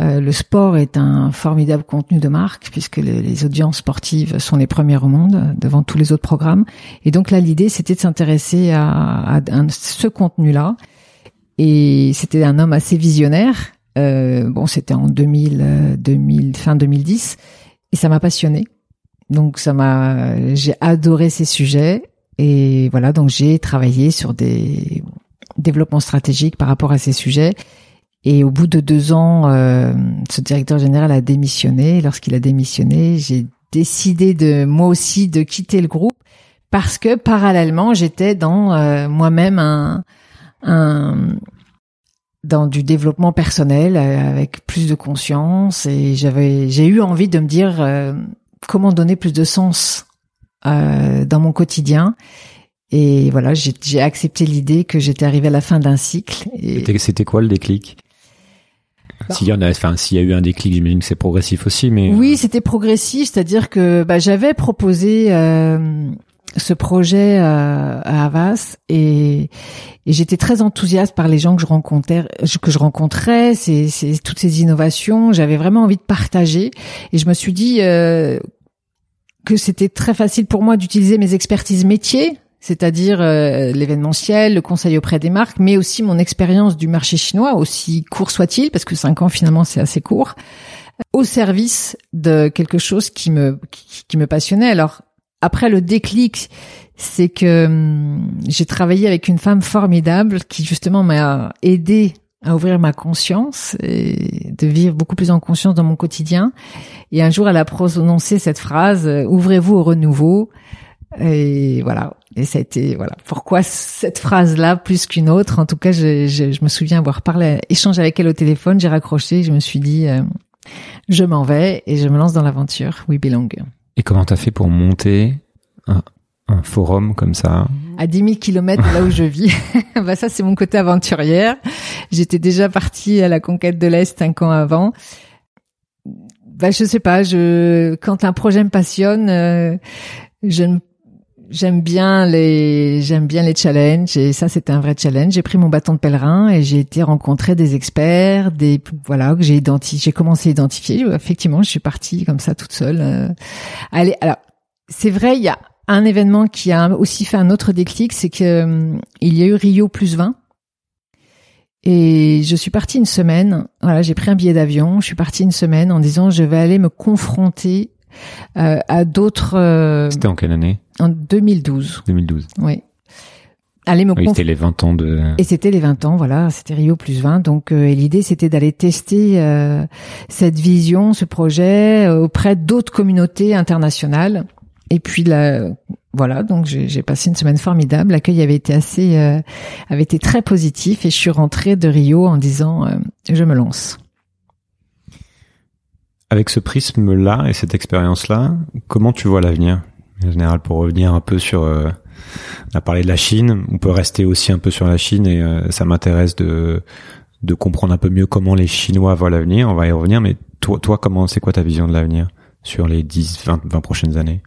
Euh, le sport est un formidable contenu de marque puisque les, audiences sportives sont les premières au monde devant tous les autres programmes. Et donc là, l'idée, c'était de s'intéresser à, ce contenu-là. Et c'était un homme assez visionnaire. Euh, bon, c'était en 2000, 2000, fin 2010, et ça m'a passionné. Donc ça m'a, j'ai adoré ces sujets et voilà, donc j'ai travaillé sur des développements stratégiques par rapport à ces sujets. Et au bout de deux ans, euh, ce directeur général a démissionné. Lorsqu'il a démissionné, j'ai décidé de moi aussi de quitter le groupe parce que parallèlement, j'étais dans euh, moi-même un, un dans du développement personnel euh, avec plus de conscience et j'avais j'ai eu envie de me dire comment donner plus de sens euh, dans mon quotidien. Et voilà, j'ai accepté l'idée que j'étais arrivée à la fin d'un cycle. C'était quoi le déclic? S'il y en a, enfin, s'il y a eu un déclic, j'imagine que c'est progressif aussi, mais oui, euh, c'était progressif, c'est-à-dire que bah, j'avais proposé euh, ce projet euh, à Havas et, et j'étais très enthousiaste par les gens que je rencontrais, que je rencontrais, c'est toutes ces innovations. J'avais vraiment envie de partager et je me suis dit euh, que c'était très facile pour moi d'utiliser mes expertises métiers, c'est-à-dire euh, l'événementiel, le conseil auprès des marques, mais aussi mon expérience du marché chinois, aussi court soit-il, parce que cinq ans finalement c'est assez court, au service de quelque chose qui me qui, me passionnait. Alors après le déclic, c'est que hum, j'ai travaillé avec une femme formidable qui justement m'a aidé à ouvrir ma conscience et de vivre beaucoup plus en conscience dans mon quotidien. Et un jour, elle a prononcé cette phrase euh, "Ouvrez-vous au renouveau". Et voilà. Et ça a été voilà. Pourquoi cette phrase-là plus qu'une autre? En tout cas, je, je, je, me souviens avoir parlé, échangé avec elle au téléphone. J'ai raccroché. Je me suis dit, euh, je m'en vais et je me lance dans l'aventure. We belong. Et comment t'as fait pour monter un, un forum comme ça? À 10 000 kilomètres là où je vis. bah ça, c'est mon côté aventurière. J'étais déjà partie à la conquête de l'Est cinq ans avant. Bah je sais pas. Je quand un projet me passionne, euh, je ne J'aime bien les j'aime bien les challenges et ça c'était un vrai challenge. J'ai pris mon bâton de pèlerin et j'ai été rencontrer des experts, des voilà que j'ai identifié, j'ai commencé à identifier. Effectivement, je suis partie comme ça toute seule. Euh. Allez, alors c'est vrai, il y a un événement qui a aussi fait un autre déclic, c'est que hum, il y a eu Rio plus 20. Et je suis partie une semaine. Voilà, j'ai pris un billet d'avion. Je suis partie une semaine en disant je vais aller me confronter euh, à d'autres. Euh, C'était en quelle année En 2012. 2012. Oui. Aller me oui, c'était les 20 ans de. Et c'était les 20 ans, voilà, c'était Rio plus 20. Donc euh, l'idée c'était d'aller tester euh, cette vision, ce projet auprès d'autres communautés internationales. Et puis là, voilà, donc j'ai passé une semaine formidable. L'accueil avait été assez, avait été très positif, et je suis rentrée de Rio en disant je me lance. Avec ce prisme-là et cette expérience-là, comment tu vois l'avenir? En général, pour revenir un peu sur... Euh, on a parlé de la Chine, on peut rester aussi un peu sur la Chine et euh, ça m'intéresse de, de comprendre un peu mieux comment les Chinois voient l'avenir. On va y revenir, mais toi, toi comment c'est quoi ta vision de l'avenir sur les 10, 20, 20 prochaines années?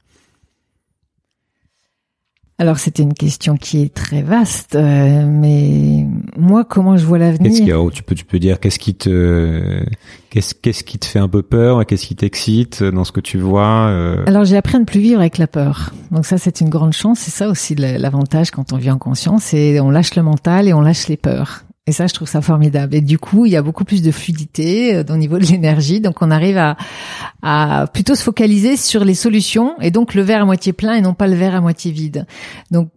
Alors c'était une question qui est très vaste, euh, mais moi comment je vois l'avenir Qu'est-ce tu peux tu peux dire qu'est-ce qui te qu'est-ce qu'est-ce qui te fait un peu peur, qu'est-ce qui t'excite dans ce que tu vois euh? Alors j'ai appris à ne plus vivre avec la peur. Donc ça c'est une grande chance, c'est ça aussi l'avantage quand on vit en conscience, c'est on lâche le mental et on lâche les peurs. Et ça, je trouve ça formidable. Et du coup, il y a beaucoup plus de fluidité euh, au niveau de l'énergie. Donc, on arrive à, plutôt se focaliser sur les solutions et donc le verre à moitié plein et non pas le verre à moitié vide. Donc,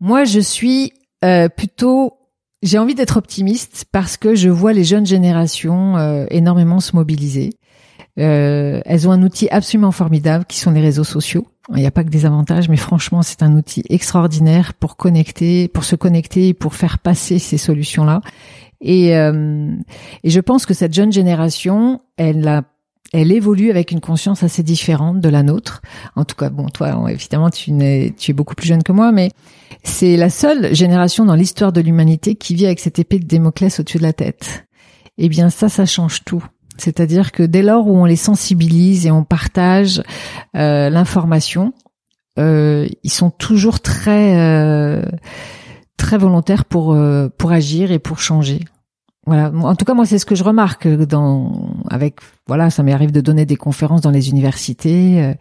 moi, je suis euh, plutôt j'ai envie d'être optimiste parce que je vois les jeunes générations euh, énormément se mobiliser. Elles ont un outil absolument formidable qui sont les réseaux sociaux. Il n'y a pas que des avantages, mais franchement, c'est un outil extraordinaire pour connecter, pour se connecter, pour faire passer ces solutions-là. Et, euh, et je pense que cette jeune génération, elle elle évolue avec une conscience assez différente de la nôtre. En tout cas, bon, toi, évidemment, tu, es, tu es beaucoup plus jeune que moi, mais c'est la seule génération dans l'histoire de l'humanité qui vit avec cette épée de Démoclès au-dessus de la tête. Eh bien, ça, ça change tout. C'est-à-dire que dès lors où on les sensibilise et on partage euh, l'information, euh, ils sont toujours très euh, très volontaires pour pour agir et pour changer. Voilà. En tout cas, moi, c'est ce que je remarque dans avec voilà, ça m'arrive de donner des conférences dans les universités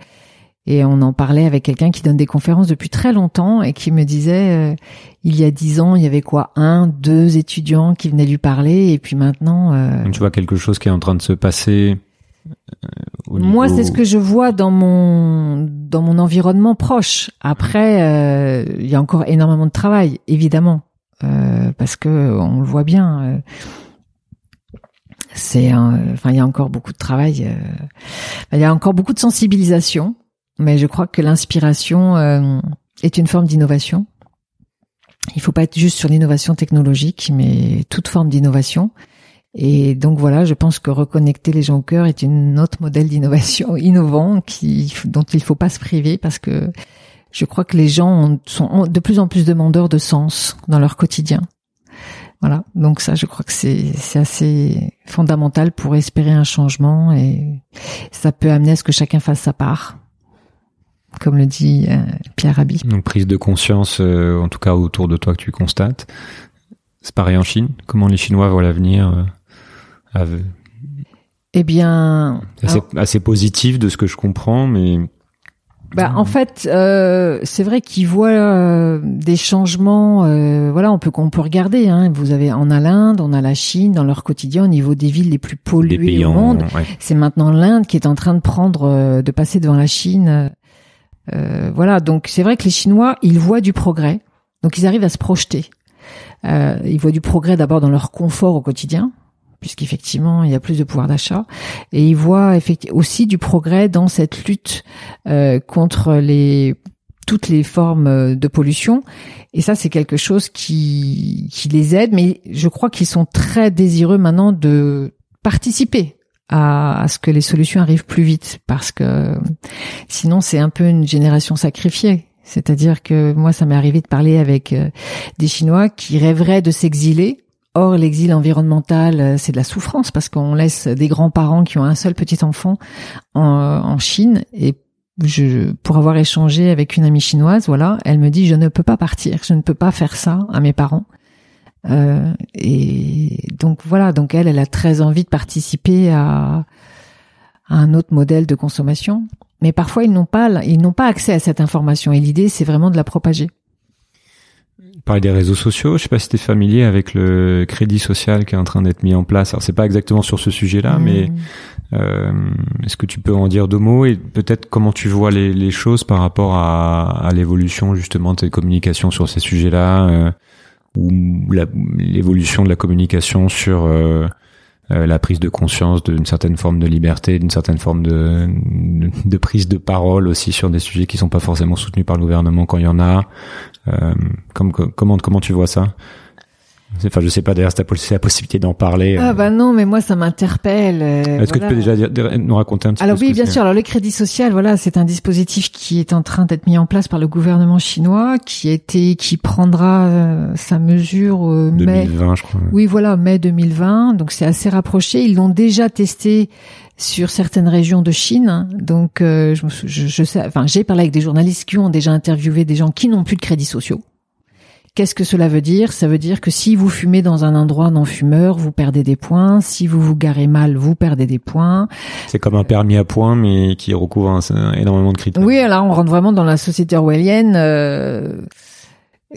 et on en parlait avec quelqu'un qui donne des conférences depuis très longtemps et qui me disait, euh, il y a dix ans, il y avait quoi, un, deux étudiants qui venaient lui parler, et puis maintenant. Euh, tu vois quelque chose qui est en train de se passer. Euh, moi, c'est ce que je vois dans mon dans mon environnement proche. Après, il y a encore énormément de travail, évidemment, parce que on le voit bien c'est enfin il y a encore beaucoup de travail il y a encore beaucoup de sensibilisation mais je crois que l'inspiration euh, est une forme d'innovation. Il faut pas être juste sur l'innovation technologique, mais toute forme d'innovation. Et donc voilà, je pense que reconnecter les gens au cœur est une autre modèle d'innovation innovant qui, dont il faut pas se priver parce que je crois que les gens sont de plus en plus demandeurs de sens dans leur quotidien. Voilà, donc ça, je crois que c'est c'est assez fondamental pour espérer un changement et ça peut amener à ce que chacun fasse sa part comme le dit euh, Pierre Rabhi. Donc prise de conscience, euh, en tout cas autour de toi que tu constates. C'est pareil en Chine. Comment les Chinois voient l'avenir euh, Eh bien, assez, assez, positif de ce que je comprends, mais bah, en fait, euh, c'est vrai qu'ils voient des changements. Euh, voilà, on peut qu'on peut regarder. Hein. Vous avez en l'Inde, on a la Chine dans leur quotidien au niveau des villes les plus polluées au monde. C'est maintenant l'Inde qui est en train de prendre, de passer devant la Chine Euh, voilà, donc c'est vrai que les Chinois, ils voient du progrès, donc ils arrivent à se projeter. Euh, ils voient du progrès d'abord dans leur confort au quotidien, puisqu'effectivement il y a plus de pouvoir d'achat, et ils voient effectivement aussi du progrès dans cette lutte euh, contre les toutes les formes de pollution. Et ça, c'est quelque chose qui, qui les aide, mais je crois qu'ils sont très désireux maintenant de participer à, à, ce que les solutions arrivent plus vite, parce que sinon c'est un peu une génération sacrifiée. C'est-à-dire que moi, ça m'est arrivé de parler avec euh, des Chinois qui rêveraient de s'exiler. Or, l'exil environnemental, euh, c'est de la souffrance parce qu'on laisse des grands-parents qui ont un seul petit enfant en, en Chine et je, pour avoir échangé avec une amie chinoise, voilà, elle me dit je ne peux pas partir, je ne peux pas faire ça à mes parents. Euh, et donc voilà, donc elle, elle a très envie de participer à, à un autre modèle de consommation, mais parfois ils n'ont pas, ils n'ont pas accès à cette information. Et l'idée, c'est vraiment de la propager. Parler des réseaux sociaux, je sais pas si tu es familier avec le crédit social qui est en train d'être mis en place. Alors c'est pas exactement sur ce sujet-là, mmh. mais euh, est-ce que tu peux en dire deux mots et peut-être comment tu vois les, les choses par rapport à, à l'évolution justement de tes communications sur ces sujets-là euh, ou l'évolution de la communication sur euh, euh, la prise de conscience d'une certaine forme de liberté, d'une certaine forme de, de, prise de parole aussi sur des sujets qui sont pas forcément soutenus par le gouvernement quand il y en a. Euh, comme, comment comment tu vois ça? Enfin, je sais pas d'ailleurs si tu la possibilité d'en parler. Ah bah non, mais moi ça m'interpelle. Euh, Est-ce que tu peux déjà nous raconter un petit Alors peu oui, bien sûr. Alors le crédit social, voilà, c'est un dispositif qui est en train d'être mis en place par le gouvernement chinois, qui était, qui prendra euh, sa mesure euh, 2020, je crois. Oui, voilà, mai 2020. Donc c'est assez rapproché. Ils l'ont déjà testé sur certaines régions de Chine. Donc euh, je, je, je sais, enfin j'ai parlé avec des journalistes qui ont déjà interviewé des gens qui n'ont plus de crédits sociaux. Qu'est-ce que cela veut dire? Ça veut dire que si vous fumez dans un endroit non fumeur, vous perdez des points. Si vous vous garez mal, vous perdez des points. C'est comme un permis à points, mais qui recouvre un, énormément de critères. Oui, alors on rentre vraiment dans la société orwellienne euh,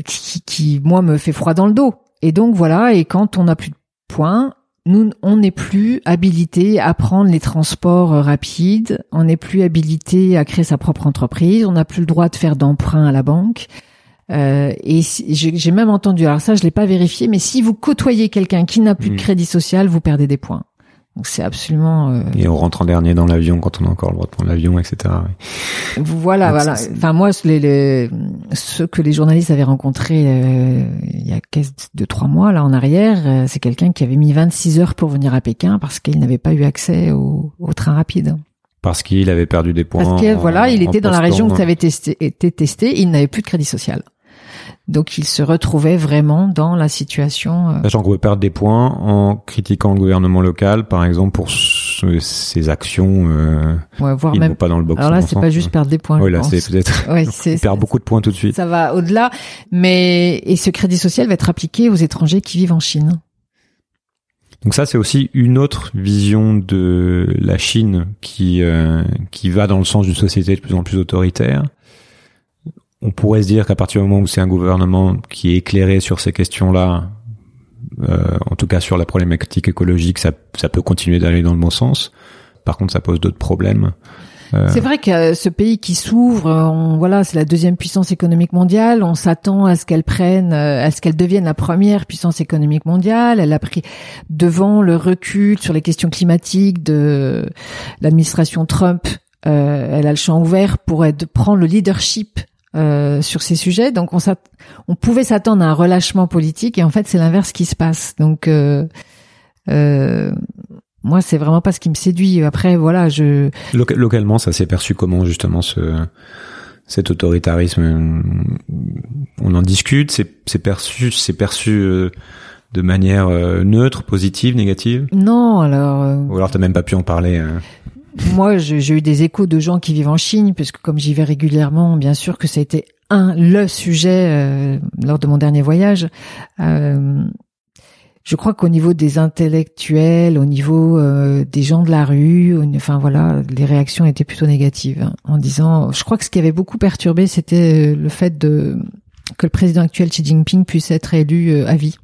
qui, qui, moi, me fait froid dans le dos. Et donc voilà, et quand on n'a plus de points, nous, on n'est plus habilité à prendre les transports rapides, on n'est plus habilité à créer sa propre entreprise, on n'a plus le droit de faire d'emprunt à la banque. Euh, et j'ai même entendu, alors ça je l'ai pas vérifié, mais si vous côtoyez quelqu'un qui n'a plus de hmm. crédit social, vous perdez des points. Donc c'est absolument. Euh... Et on rentre en dernier dans l'avion quand on a encore le droit de prendre l'avion, etc. Voilà, voilà. Enfin moi, les, les, ceux que les journalistes avaient rencontrés euh, il y a deux trois mois là en arrière, euh, c'est quelqu'un qui avait mis 26 heures pour venir à Pékin parce qu'il n'avait pas eu accès au, au train rapide. Parce qu'il avait perdu des points. Parce que voilà, il était dans la région où ça avait testé, été testé, il n'avait plus de crédit social. Donc il se retrouvait vraiment dans la situation. Euh... Sachant qu'on peut perdre des points en critiquant le gouvernement local, par exemple pour ses actions. Euh, ouais, voire même pas dans le box. Alors là, c'est pas juste perdre des points. Oui, là, c'est peut-être. Ouais, il perd beaucoup de points tout de suite. Ça va au-delà, mais et ce crédit social va être appliqué aux étrangers qui vivent en Chine. Donc ça, c'est aussi une autre vision de la Chine qui euh, qui va dans le sens d'une société de plus en plus autoritaire on pourrait se dire qu'à partir du moment où c'est un gouvernement qui est éclairé sur ces questions-là, euh, en tout cas sur la problématique écologique, ça, ça peut continuer d'aller dans le bon sens. Par contre, ça pose d'autres problèmes. Euh, c'est vrai que ce pays qui s'ouvre, voilà, c'est la deuxième puissance économique mondiale. On s'attend à ce qu'elle prenne, euh, à ce qu'elle devienne la première puissance économique mondiale. Elle a pris devant le recul sur les questions climatiques de l'administration Trump. Euh, elle a le champ ouvert pour être, prendre le leadership euh, sur ces sujets. Donc on, on pouvait s'attendre à un relâchement politique et en fait c'est l'inverse qui se passe. Donc euh, euh, moi c'est vraiment pas ce qui me séduit. Après voilà je localement ça s'est perçu comment justement ce cet autoritarisme on en discute c'est perçu c'est perçu euh, de manière euh, neutre positive négative? Non alors ou alors t'as même pas pu en parler hein moi, j'ai eu des échos de gens qui vivent en Chine, puisque comme j'y vais régulièrement, bien sûr que ça a été un le sujet euh, lors de mon dernier voyage. Euh, je crois qu'au niveau des intellectuels, au niveau euh, des gens de la rue, enfin voilà, les réactions étaient plutôt négatives, hein, en disant. Je crois que ce qui avait beaucoup perturbé, c'était le fait de que le président actuel Xi Jinping puisse être élu à vie.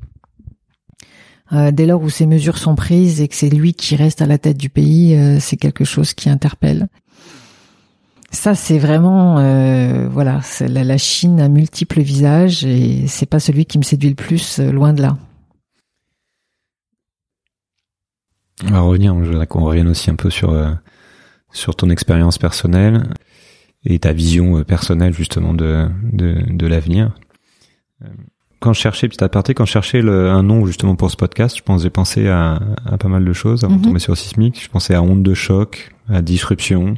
Euh, dès lors où ces mesures sont prises et que c'est lui qui reste à la tête du pays, euh, c'est quelque chose qui interpelle. Ça, c'est vraiment, euh, voilà, la, Chine a multiples visages et c'est pas celui qui me séduit le plus, loin de là. On va revenir, je voudrais qu'on revienne aussi un peu sur sur ton expérience personnelle et ta vision personnelle justement de, de l'avenir. Quand je cherchais, petit aparté, quand je cherchais le, un nom justement pour ce podcast, je pensais j'ai pensé à, à, pas mal de choses avant de mhm. tomber sur Sismic. Je pensais à onde de choc, à disruption,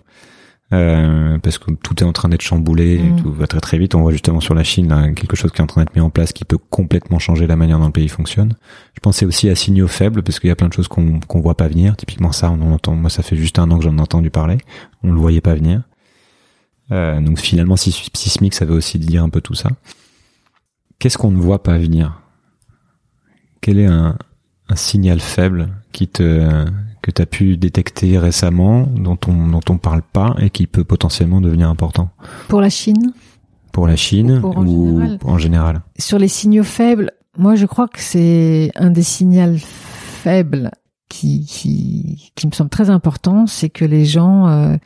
euh, parce que tout est en train d'être chamboulé, mm. tout va très très vite. On voit justement sur la Chine là, quelque chose qui est en train d'être mis en place qui peut complètement changer la manière dont le pays fonctionne. Je pensais aussi à signaux faibles parce qu'il y a plein de choses qu'on qu'on voit pas venir. Typiquement ça, on en entend. Moi, ça fait juste un an que j'en ai entendu parler. On le voyait pas venir. Euh, donc finalement, sismique, ça veut aussi dire un peu tout ça. Qu'est-ce qu'on ne voit pas venir? Quel est un, un signal faible qui te que tu as pu détecter récemment, dont on dont on parle pas et qui peut potentiellement devenir important? Pour la Chine? Pour la Chine ou, en, général? Sur les signaux faibles, moi je crois que c'est un des signaux faibles qui, qui, qui me semble très important, c'est que les gens euh,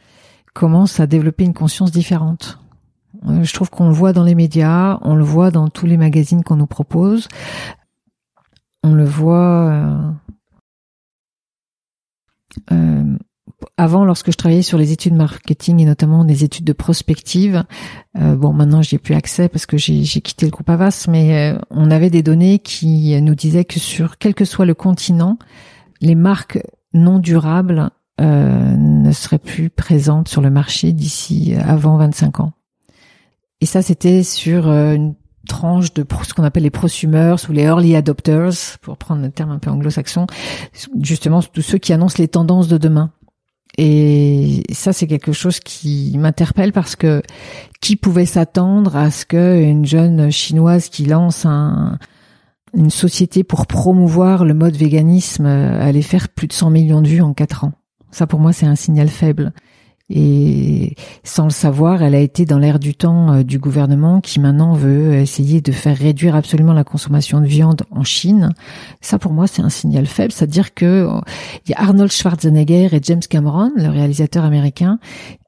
commencent à développer une conscience différente. Euh, je trouve qu'on le voit dans les médias, on le voit dans tous les magazines qu'on nous propose, on le voit euh, euh, avant, lorsque je travaillais sur les études marketing et notamment des études de prospective, euh, bon, maintenant j'ai plus accès parce que j'ai quitté le groupe Avas, mais euh, on avait des données qui nous disaient que sur quel que soit le continent, les marques non durables euh, ne seraient plus présentes sur le marché d'ici avant 25 ans. Et ça, c'était sur une tranche de ce qu'on appelle les prosumers ou les early adopters, pour prendre un terme un peu anglo-saxon, justement tous ceux qui annoncent les tendances de demain. Et ça, c'est quelque chose qui m'interpelle parce que qui pouvait s'attendre à ce qu'une jeune chinoise qui lance un, une société pour promouvoir le mode véganisme allait faire plus de 100 millions de vues en quatre ans? Ça, pour moi, c'est un signal faible. Et sans le savoir, elle a été dans l'air du temps euh, du gouvernement qui maintenant veut essayer de faire réduire absolument la consommation de viande en Chine. Ça, pour moi, c'est un signal faible. C'est-à-dire que euh, il y a Arnold Schwarzenegger et James Cameron, le réalisateur américain,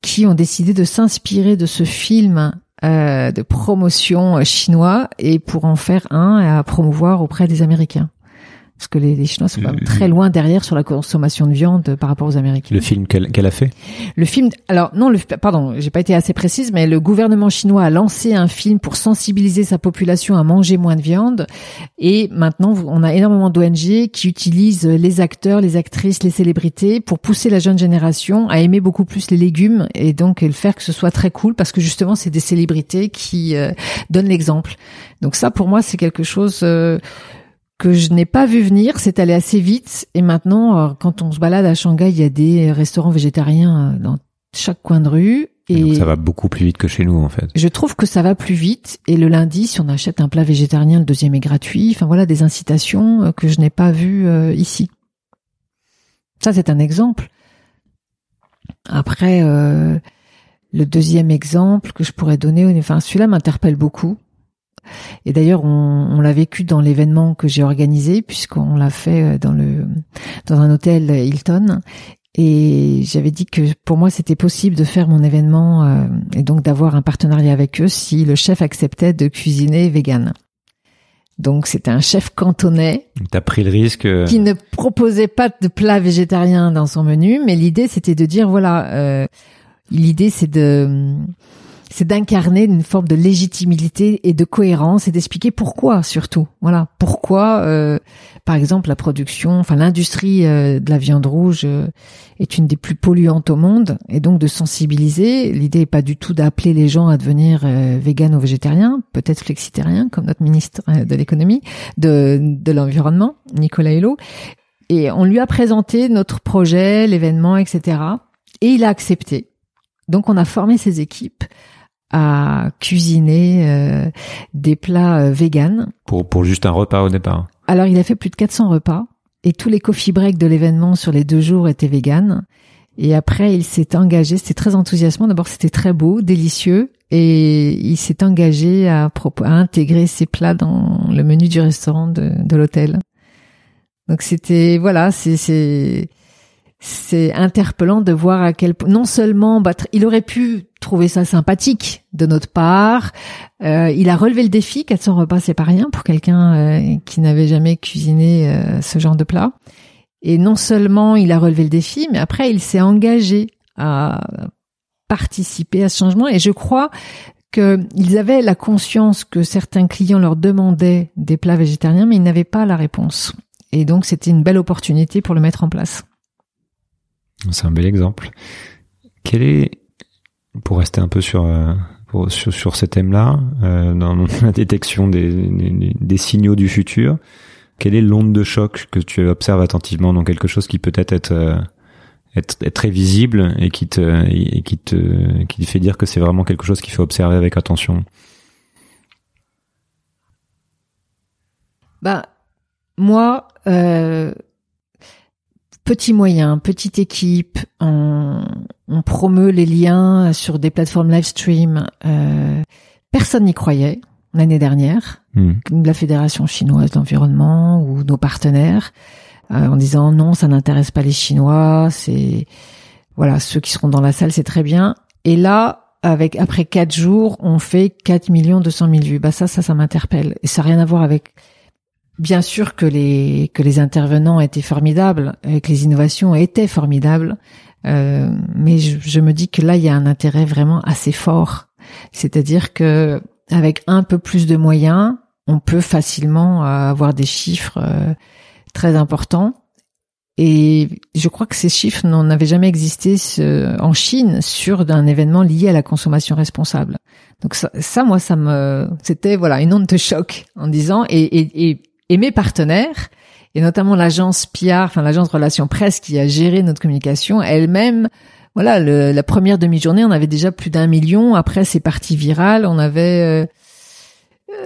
qui ont décidé de s'inspirer de ce film euh, de promotion chinois et pour en faire un à promouvoir auprès des Américains parce que les, Chinois sont très loin derrière sur la consommation de viande par rapport aux Américains. Le film qu'elle a fait? Le film, alors non, le, pardon, j'ai pas été assez précise, mais le gouvernement chinois a lancé un film pour sensibiliser sa population à manger moins de viande, et maintenant on a énormément d'ONG qui utilisent les acteurs, les actrices, les célébrités pour pousser la jeune génération à aimer beaucoup plus les légumes et donc le faire que ce soit très cool parce que justement c'est des célébrités qui euh, donnent l'exemple. Donc ça pour moi c'est quelque chose euh, que je n'ai pas vu venir, c'est allé assez vite. Et maintenant, euh, quand on se balade à Shanghai, il y a des restaurants végétariens euh, dans chaque coin de rue. Et, donc ça va beaucoup plus vite que chez nous, en fait. Je trouve que ça va plus vite. Et le lundi, si on achète un plat végétarien, le deuxième est gratuit. Enfin voilà, des incitations euh, que je n'ai pas vues ici. Ça, c'est un exemple. Après, le deuxième exemple que je pourrais donner, enfin celui-là m'interpelle beaucoup. Et d'ailleurs, on, on l'a vécu dans l'événement que j'ai organisé, puisqu'on l'a fait euh, dans le dans un hôtel Hilton. Et j'avais dit que pour moi c'était possible de faire mon événement euh, et donc d'avoir un partenariat avec eux si le chef acceptait de cuisiner vegan. Donc c'était un chef cantonais. T'as pris le risque. Euh, qui ne proposait pas de plat végétarien dans son menu, mais l'idée c'était de dire voilà, l'idée c'est de c'est d'incarner une forme de légitimité et de cohérence et d'expliquer pourquoi surtout. Voilà, pourquoi euh, par exemple la production, enfin l'industrie euh, de la viande rouge euh, est une des plus polluantes au monde et donc de sensibiliser. L'idée est pas du tout d'appeler les gens à devenir véganes ou végétariens, peut-être flexitariens comme notre ministre de l'économie, de, de l'environnement, Nicolas Hulot. Et on lui a présenté notre projet, l'événement, etc. Et il a accepté. Donc on a formé ses équipes à cuisiner euh, des plats euh, véganes. Pour, pour juste un repas au départ Alors il a fait plus de 400 repas et tous les coffee breaks de l'événement sur les deux jours étaient véganes. Et après, il s'est engagé, c'était très enthousiasmant. D'abord, c'était très beau, délicieux, et il s'est engagé à, à, intégrer ces plats dans le menu du restaurant de, de l'hôtel. Donc c'était voilà, c'est c'est interpellant de voir à quel point non seulement bah, il aurait pu trouver ça sympathique de notre part, euh, il a relevé le défi 400 repas c'est pas rien pour quelqu'un euh, qui n'avait jamais cuisiné euh, ce genre de plat. Et non seulement il a relevé le défi, mais après il s'est engagé à participer à ce changement. Et je crois qu'ils avaient la conscience que certains clients leur demandaient des plats végétariens, mais ils n'avaient pas la réponse. Et donc c'était une belle opportunité pour le mettre en place. C'est un bel exemple. Quel est, pour rester un peu sur euh, sur, sur ces thèmes-là, euh, dans la détection des, des, des, signaux du futur, quelle est l'onde de choc que tu observes attentivement dans quelque chose qui peut-être être, euh, être, être très visible et qui te et qui te qui te fait dire que c'est vraiment quelque chose qu'il faut observer avec attention? Bah moi, euh, petit moyen, petite équipe, on, on, promeut les liens sur des plateformes live stream. Euh, personne n'y croyait l'année dernière, hmm. la Fédération chinoise d'environnement ou nos partenaires, euh, en disant non, ça n'intéresse pas les Chinois, c'est voilà ceux qui seront dans la salle, c'est très bien. Et là, avec après quatre jours, on fait 4 millions 200 000 vues. Bah ça, ça, ça m'interpelle. Et ça n'a rien à voir avec Bien sûr que les que les intervenants étaient formidables et que les innovations étaient formidables, euh, mais je, je, me dis que là il y a un intérêt vraiment assez fort. C'est-à-dire que avec un peu plus de moyens, on peut facilement avoir des chiffres euh, très importants. Et je crois que ces chiffres n'en avaient jamais existé en Chine sur un événement lié à la consommation responsable. Donc ça, ça moi, ça me, c'était voilà une onde de choc en disant et, et, et et mes partenaires, et notamment l'agence PR, enfin l'agence Relations Presse qui a géré notre communication, elle-même, voilà, le, la première demi-journée, on avait déjà plus d'un million. Après, c'est parti viral. On avait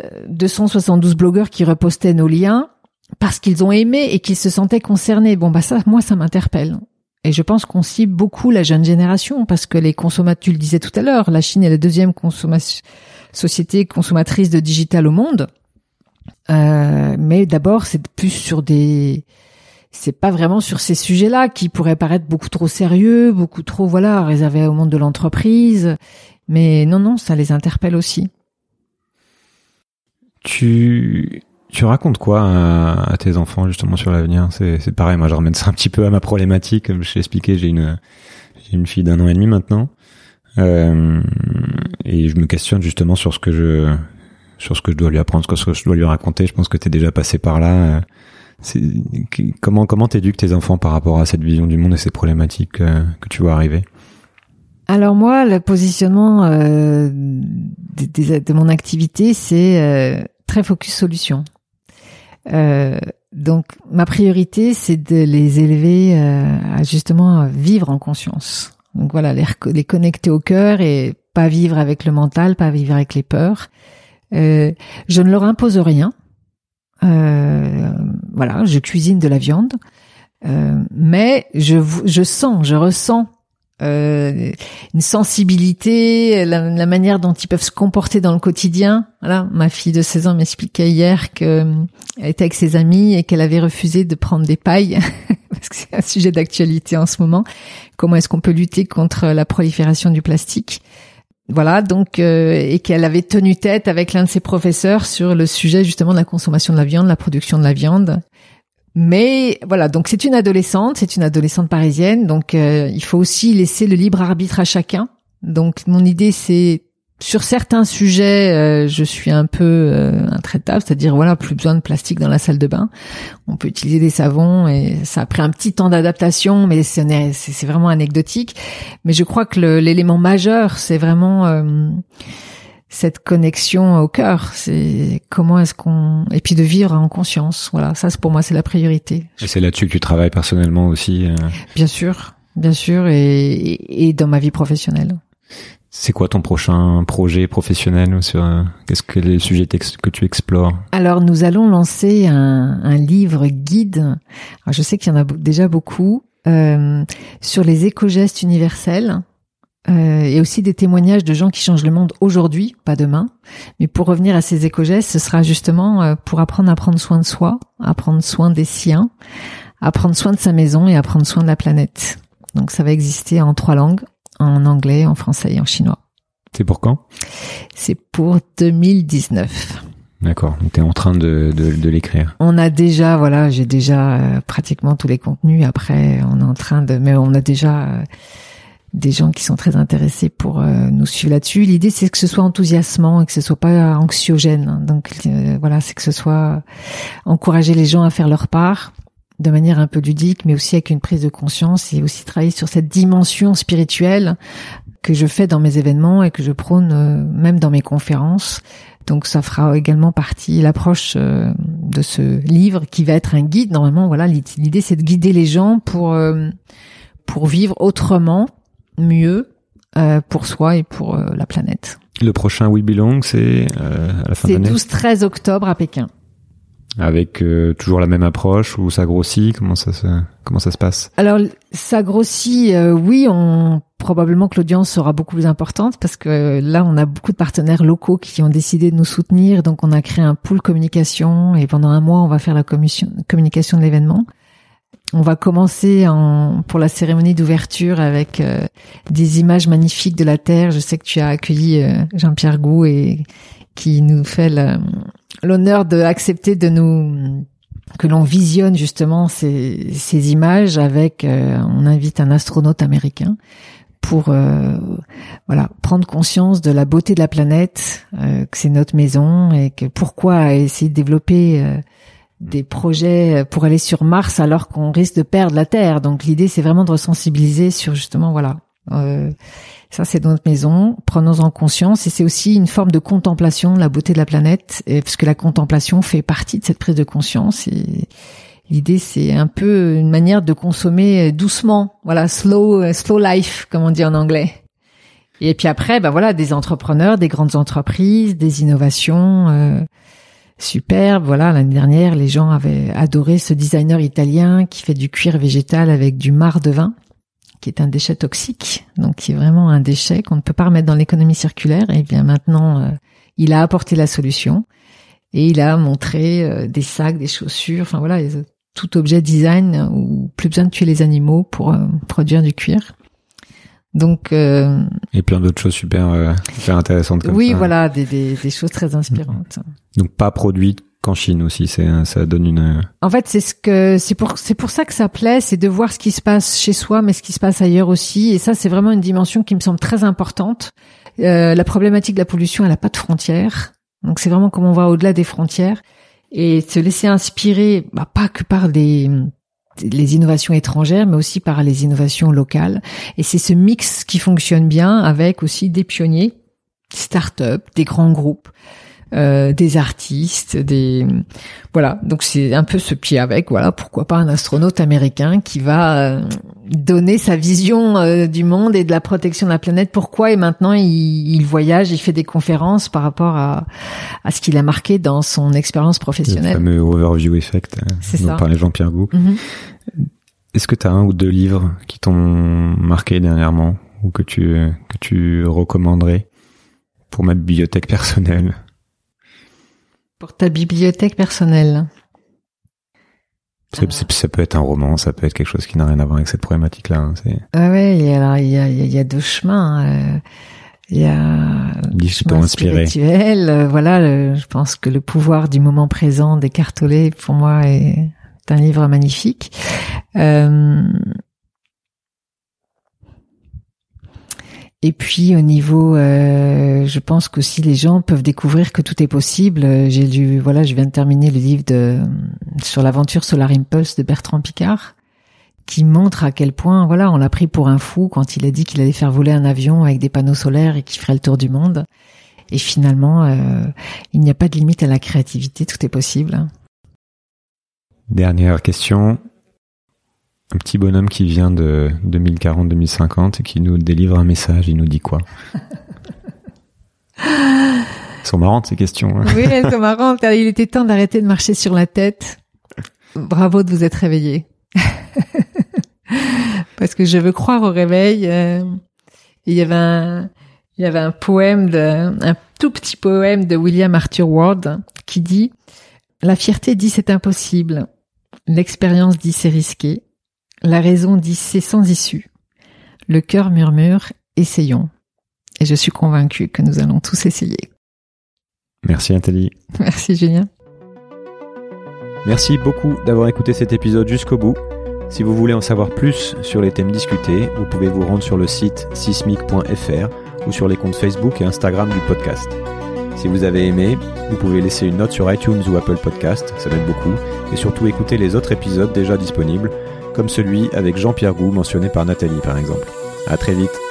euh, 272 euh, blogueurs qui repostaient nos liens parce qu'ils ont aimé et qu'ils se sentaient concernés. Bon, bah ça, moi, ça m'interpelle. Et je pense qu'on cible beaucoup la jeune génération parce que les consommateurs, tu le disais tout à l'heure, la Chine est la deuxième société consommatrice de digital au monde. Euh, mais d'abord, c'est plus sur des, c'est pas vraiment sur ces sujets-là qui pourraient paraître beaucoup trop sérieux, beaucoup trop voilà réservés au monde de l'entreprise. Mais non, non, ça les interpelle aussi. Tu tu racontes quoi à, tes enfants justement sur l'avenir? C'est c'est pareil, moi je ramène ça un petit peu à ma problématique. Comme je t'ai expliqué, j'ai une une fille d'un an et demi maintenant. Euh, et je me questionne justement sur ce que je sur ce que je dois lui apprendre, ce que je dois lui raconter. Je pense que tu es déjà passé par là. Euh, comment comment t'éduques tes enfants par rapport à cette vision du monde et ces problématiques euh, que tu vois arriver? Alors moi, le positionnement euh, de, mon activité, c'est euh, très focus solution. Euh, donc ma priorité, c'est de les élever à justement vivre en conscience. Donc voilà, les connecter au cœur et pas vivre avec le mental, pas vivre avec les peurs. Euh, je ne leur impose rien. Euh, voilà, je cuisine de la viande, euh, mais je, je sens, je ressens euh, une sensibilité, la, la, manière dont ils peuvent se comporter dans le quotidien. Voilà, ma fille de 16 ans m'expliquait hier qu'elle était avec ses amis et qu'elle avait refusé de prendre des pailles parce que c'est un sujet d'actualité en ce moment. Comment est-ce qu'on peut lutter contre la prolifération du plastique? Voilà, donc euh, et qu'elle avait tenu tête avec l'un de ses professeurs sur le sujet justement de la consommation de la viande, la production de la viande. Mais voilà, donc c'est une adolescente, c'est une adolescente parisienne, donc euh, il faut aussi laisser le libre arbitre à chacun. Donc mon idée c'est sur certains sujets, euh, je suis un peu euh, intraitable, c'est-à-dire voilà, plus besoin de plastique dans la salle de bain. On peut utiliser des savons et ça a pris un petit temps d'adaptation, mais c'est vraiment anecdotique. Mais je crois que l'élément majeur, c'est vraiment euh, cette connexion au cœur. C'est comment est-ce qu'on et puis de vivre en conscience. Voilà, ça pour moi c'est la priorité. Et c'est là-dessus que tu travailles personnellement aussi. Bien sûr, bien sûr, et, et dans ma vie professionnelle. C'est quoi ton prochain projet professionnel sur euh, qu'est-ce que les sujets que tu explores? Alors nous allons lancer un, livre guide. Je sais qu'il y en a déjà beaucoup euh, sur les éco-gestes universels euh, et aussi des témoignages de gens qui changent le monde aujourd'hui, pas demain. Mais pour revenir à ces éco-gestes, ce sera justement euh, pour apprendre à prendre soin de soi, à prendre soin des siens, à prendre soin de sa maison et à prendre soin de la planète. Donc ça va exister en trois langues, en anglais, en français et en chinois. C'est pour quand? C'est pour 2019. D'accord. Donc t'es en train de, de, de l'écrire. On a déjà, voilà, j'ai déjà euh, pratiquement tous les contenus. Après, on est en train de, mais on a déjà euh, des gens qui sont très intéressés pour euh, nous suivre là-dessus. L'idée, c'est que ce soit enthousiasmant et que ce soit pas anxiogène. Donc voilà, c'est que ce soit encourager les gens à faire leur part de manière un peu ludique, mais aussi avec une prise de conscience et aussi travailler sur cette dimension spirituelle que je fais dans mes événements et que je prône même dans mes conférences donc ça fera également partie l'approche euh, de ce livre qui va être un guide. Normalement, voilà, l'idée c'est de guider les gens pour euh, pour vivre autrement, mieux euh, pour soi et pour la planète. Le prochain We Belong, c'est à la fin de l'année? C'est 12-13 octobre à Pékin. Avec toujours la même approche ou ça grossit? Comment ça se comment ça se passe? Alors ça grossit. oui, on probablement que l'audience sera beaucoup plus importante parce que là, on a beaucoup de partenaires locaux qui ont décidé de nous soutenir. Donc, on a créé un pool communication et pendant un mois, on va faire la communication de l'événement. On va commencer en, pour la cérémonie d'ouverture avec euh, des images magnifiques de la Terre. Je sais que tu as accueilli euh, Jean-Pierre Gou et qui nous fait l'honneur d'accepter de nous que l'on visionne justement ces, ces images avec, euh, on invite un astronaute américain pour euh, voilà prendre conscience de la beauté de la planète, euh, que c'est notre maison et que pourquoi essayer de développer euh, des projets pour aller sur Mars alors qu'on risque de perdre la Terre. Donc l'idée c'est vraiment de sensibiliser sur justement voilà ça c'est notre maison, prenons-en conscience. Et c'est aussi une forme de contemplation de la beauté de la planète et, parce que la contemplation fait partie de cette prise de conscience. Et L'idée, c'est un peu une manière de consommer doucement, voilà, slow, slow life, comme on dit en anglais. Et puis après, ben voilà, des entrepreneurs, des grandes entreprises, des innovations euh, superbes. Voilà, l'année dernière, les gens avaient adoré ce designer italien qui fait du cuir végétal avec du marc de vin, qui est un déchet toxique, donc qui est vraiment un déchet qu'on ne peut pas remettre dans l'économie circulaire. Et bien maintenant, euh, il a apporté la solution et il a montré euh, des sacs, des chaussures, enfin voilà, tout objet design ou plus besoin de tuer les animaux pour euh, produire du cuir. Donc euh, et plein d'autres choses super euh, super intéressantes comme oui, voilà, des, des, des, choses très inspirantes. Donc pas produites qu'en Chine aussi, ça donne une. En fait, c'est ce que c'est pour c'est pour ça que ça plaît, c'est de voir ce qui se passe chez soi, mais ce qui se passe ailleurs aussi. Et ça, c'est vraiment une dimension qui me semble très importante. la problématique de la pollution, elle n'a pas de frontières. Donc c'est vraiment comment on va au-delà des frontières et se laisser inspirer, bah, pas que par des les innovations étrangères, mais aussi par les innovations locales. Et c'est ce mix qui fonctionne bien avec aussi des pionniers, des start-up, des grands groupes. Euh, des artistes, des voilà. Donc c'est un peu ce pied avec. Voilà, pourquoi pas un astronaute américain qui va euh, donner sa vision euh, du monde et de la protection de la planète. Pourquoi? Et maintenant il, il voyage, il fait des conférences par rapport à, à ce qu'il a marqué dans son expérience professionnelle. Le fameux overview effect dont parlait Jean-Pierre Gou. Mm-hmm. Est-ce que tu as un ou deux livres qui t'ont marqué dernièrement ou que tu que tu recommanderais pour ma bibliothèque personnelle? Pour ta bibliothèque personnelle. Ça peut être un roman, ça peut être quelque chose qui n'a rien à voir avec cette problématique-là. Hein, ah ouais, alors il y a, y a deux chemins. Euh, il y a le spirituel. Euh, voilà, je pense que le pouvoir du moment présent d'Eckhart pour moi, est un livre magnifique. Euh, Et puis au niveau, euh, je pense qu'aussi les gens peuvent découvrir que tout est possible. J'ai lu, voilà, je viens de terminer le livre de sur l'aventure Solar Impulse de Bertrand Picard, qui montre à quel point, voilà, on l'a pris pour un fou quand il a dit qu'il allait faire voler un avion avec des panneaux solaires et qu'il ferait le tour du monde. Et finalement, euh, il n'y a pas de limite à la créativité, tout est possible. Dernière question un petit bonhomme qui vient de 2040-2050 et qui nous délivre un message. Il nous dit quoi? Elles sont marrantes ces questions. Hein. oui, elles sont marrantes. Il était temps d'arrêter de marcher sur la tête. Bravo de vous être réveillé. Parce que je veux croire au réveil. Euh, il y avait un, il y avait un poème de, un tout petit poème de William Arthur Ward qui dit La fierté dit c'est impossible. L'expérience dit c'est risqué. La raison dit c'est sans issue. Le cœur murmure essayons. Et je suis convaincue que nous allons tous essayer. Merci Nathalie. Merci Julien. Merci beaucoup d'avoir écouté cet épisode jusqu'au bout. Si vous voulez en savoir plus sur les thèmes discutés, vous pouvez vous rendre sur le site sismic.fr ou sur les comptes Facebook et Instagram du podcast. Si vous avez aimé, vous pouvez laisser une note sur iTunes ou Apple Podcast, ça m'aide beaucoup, et surtout écouter les autres épisodes déjà disponibles, comme celui avec Jean-Pierre Gou mentionné par Nathalie par exemple. À très vite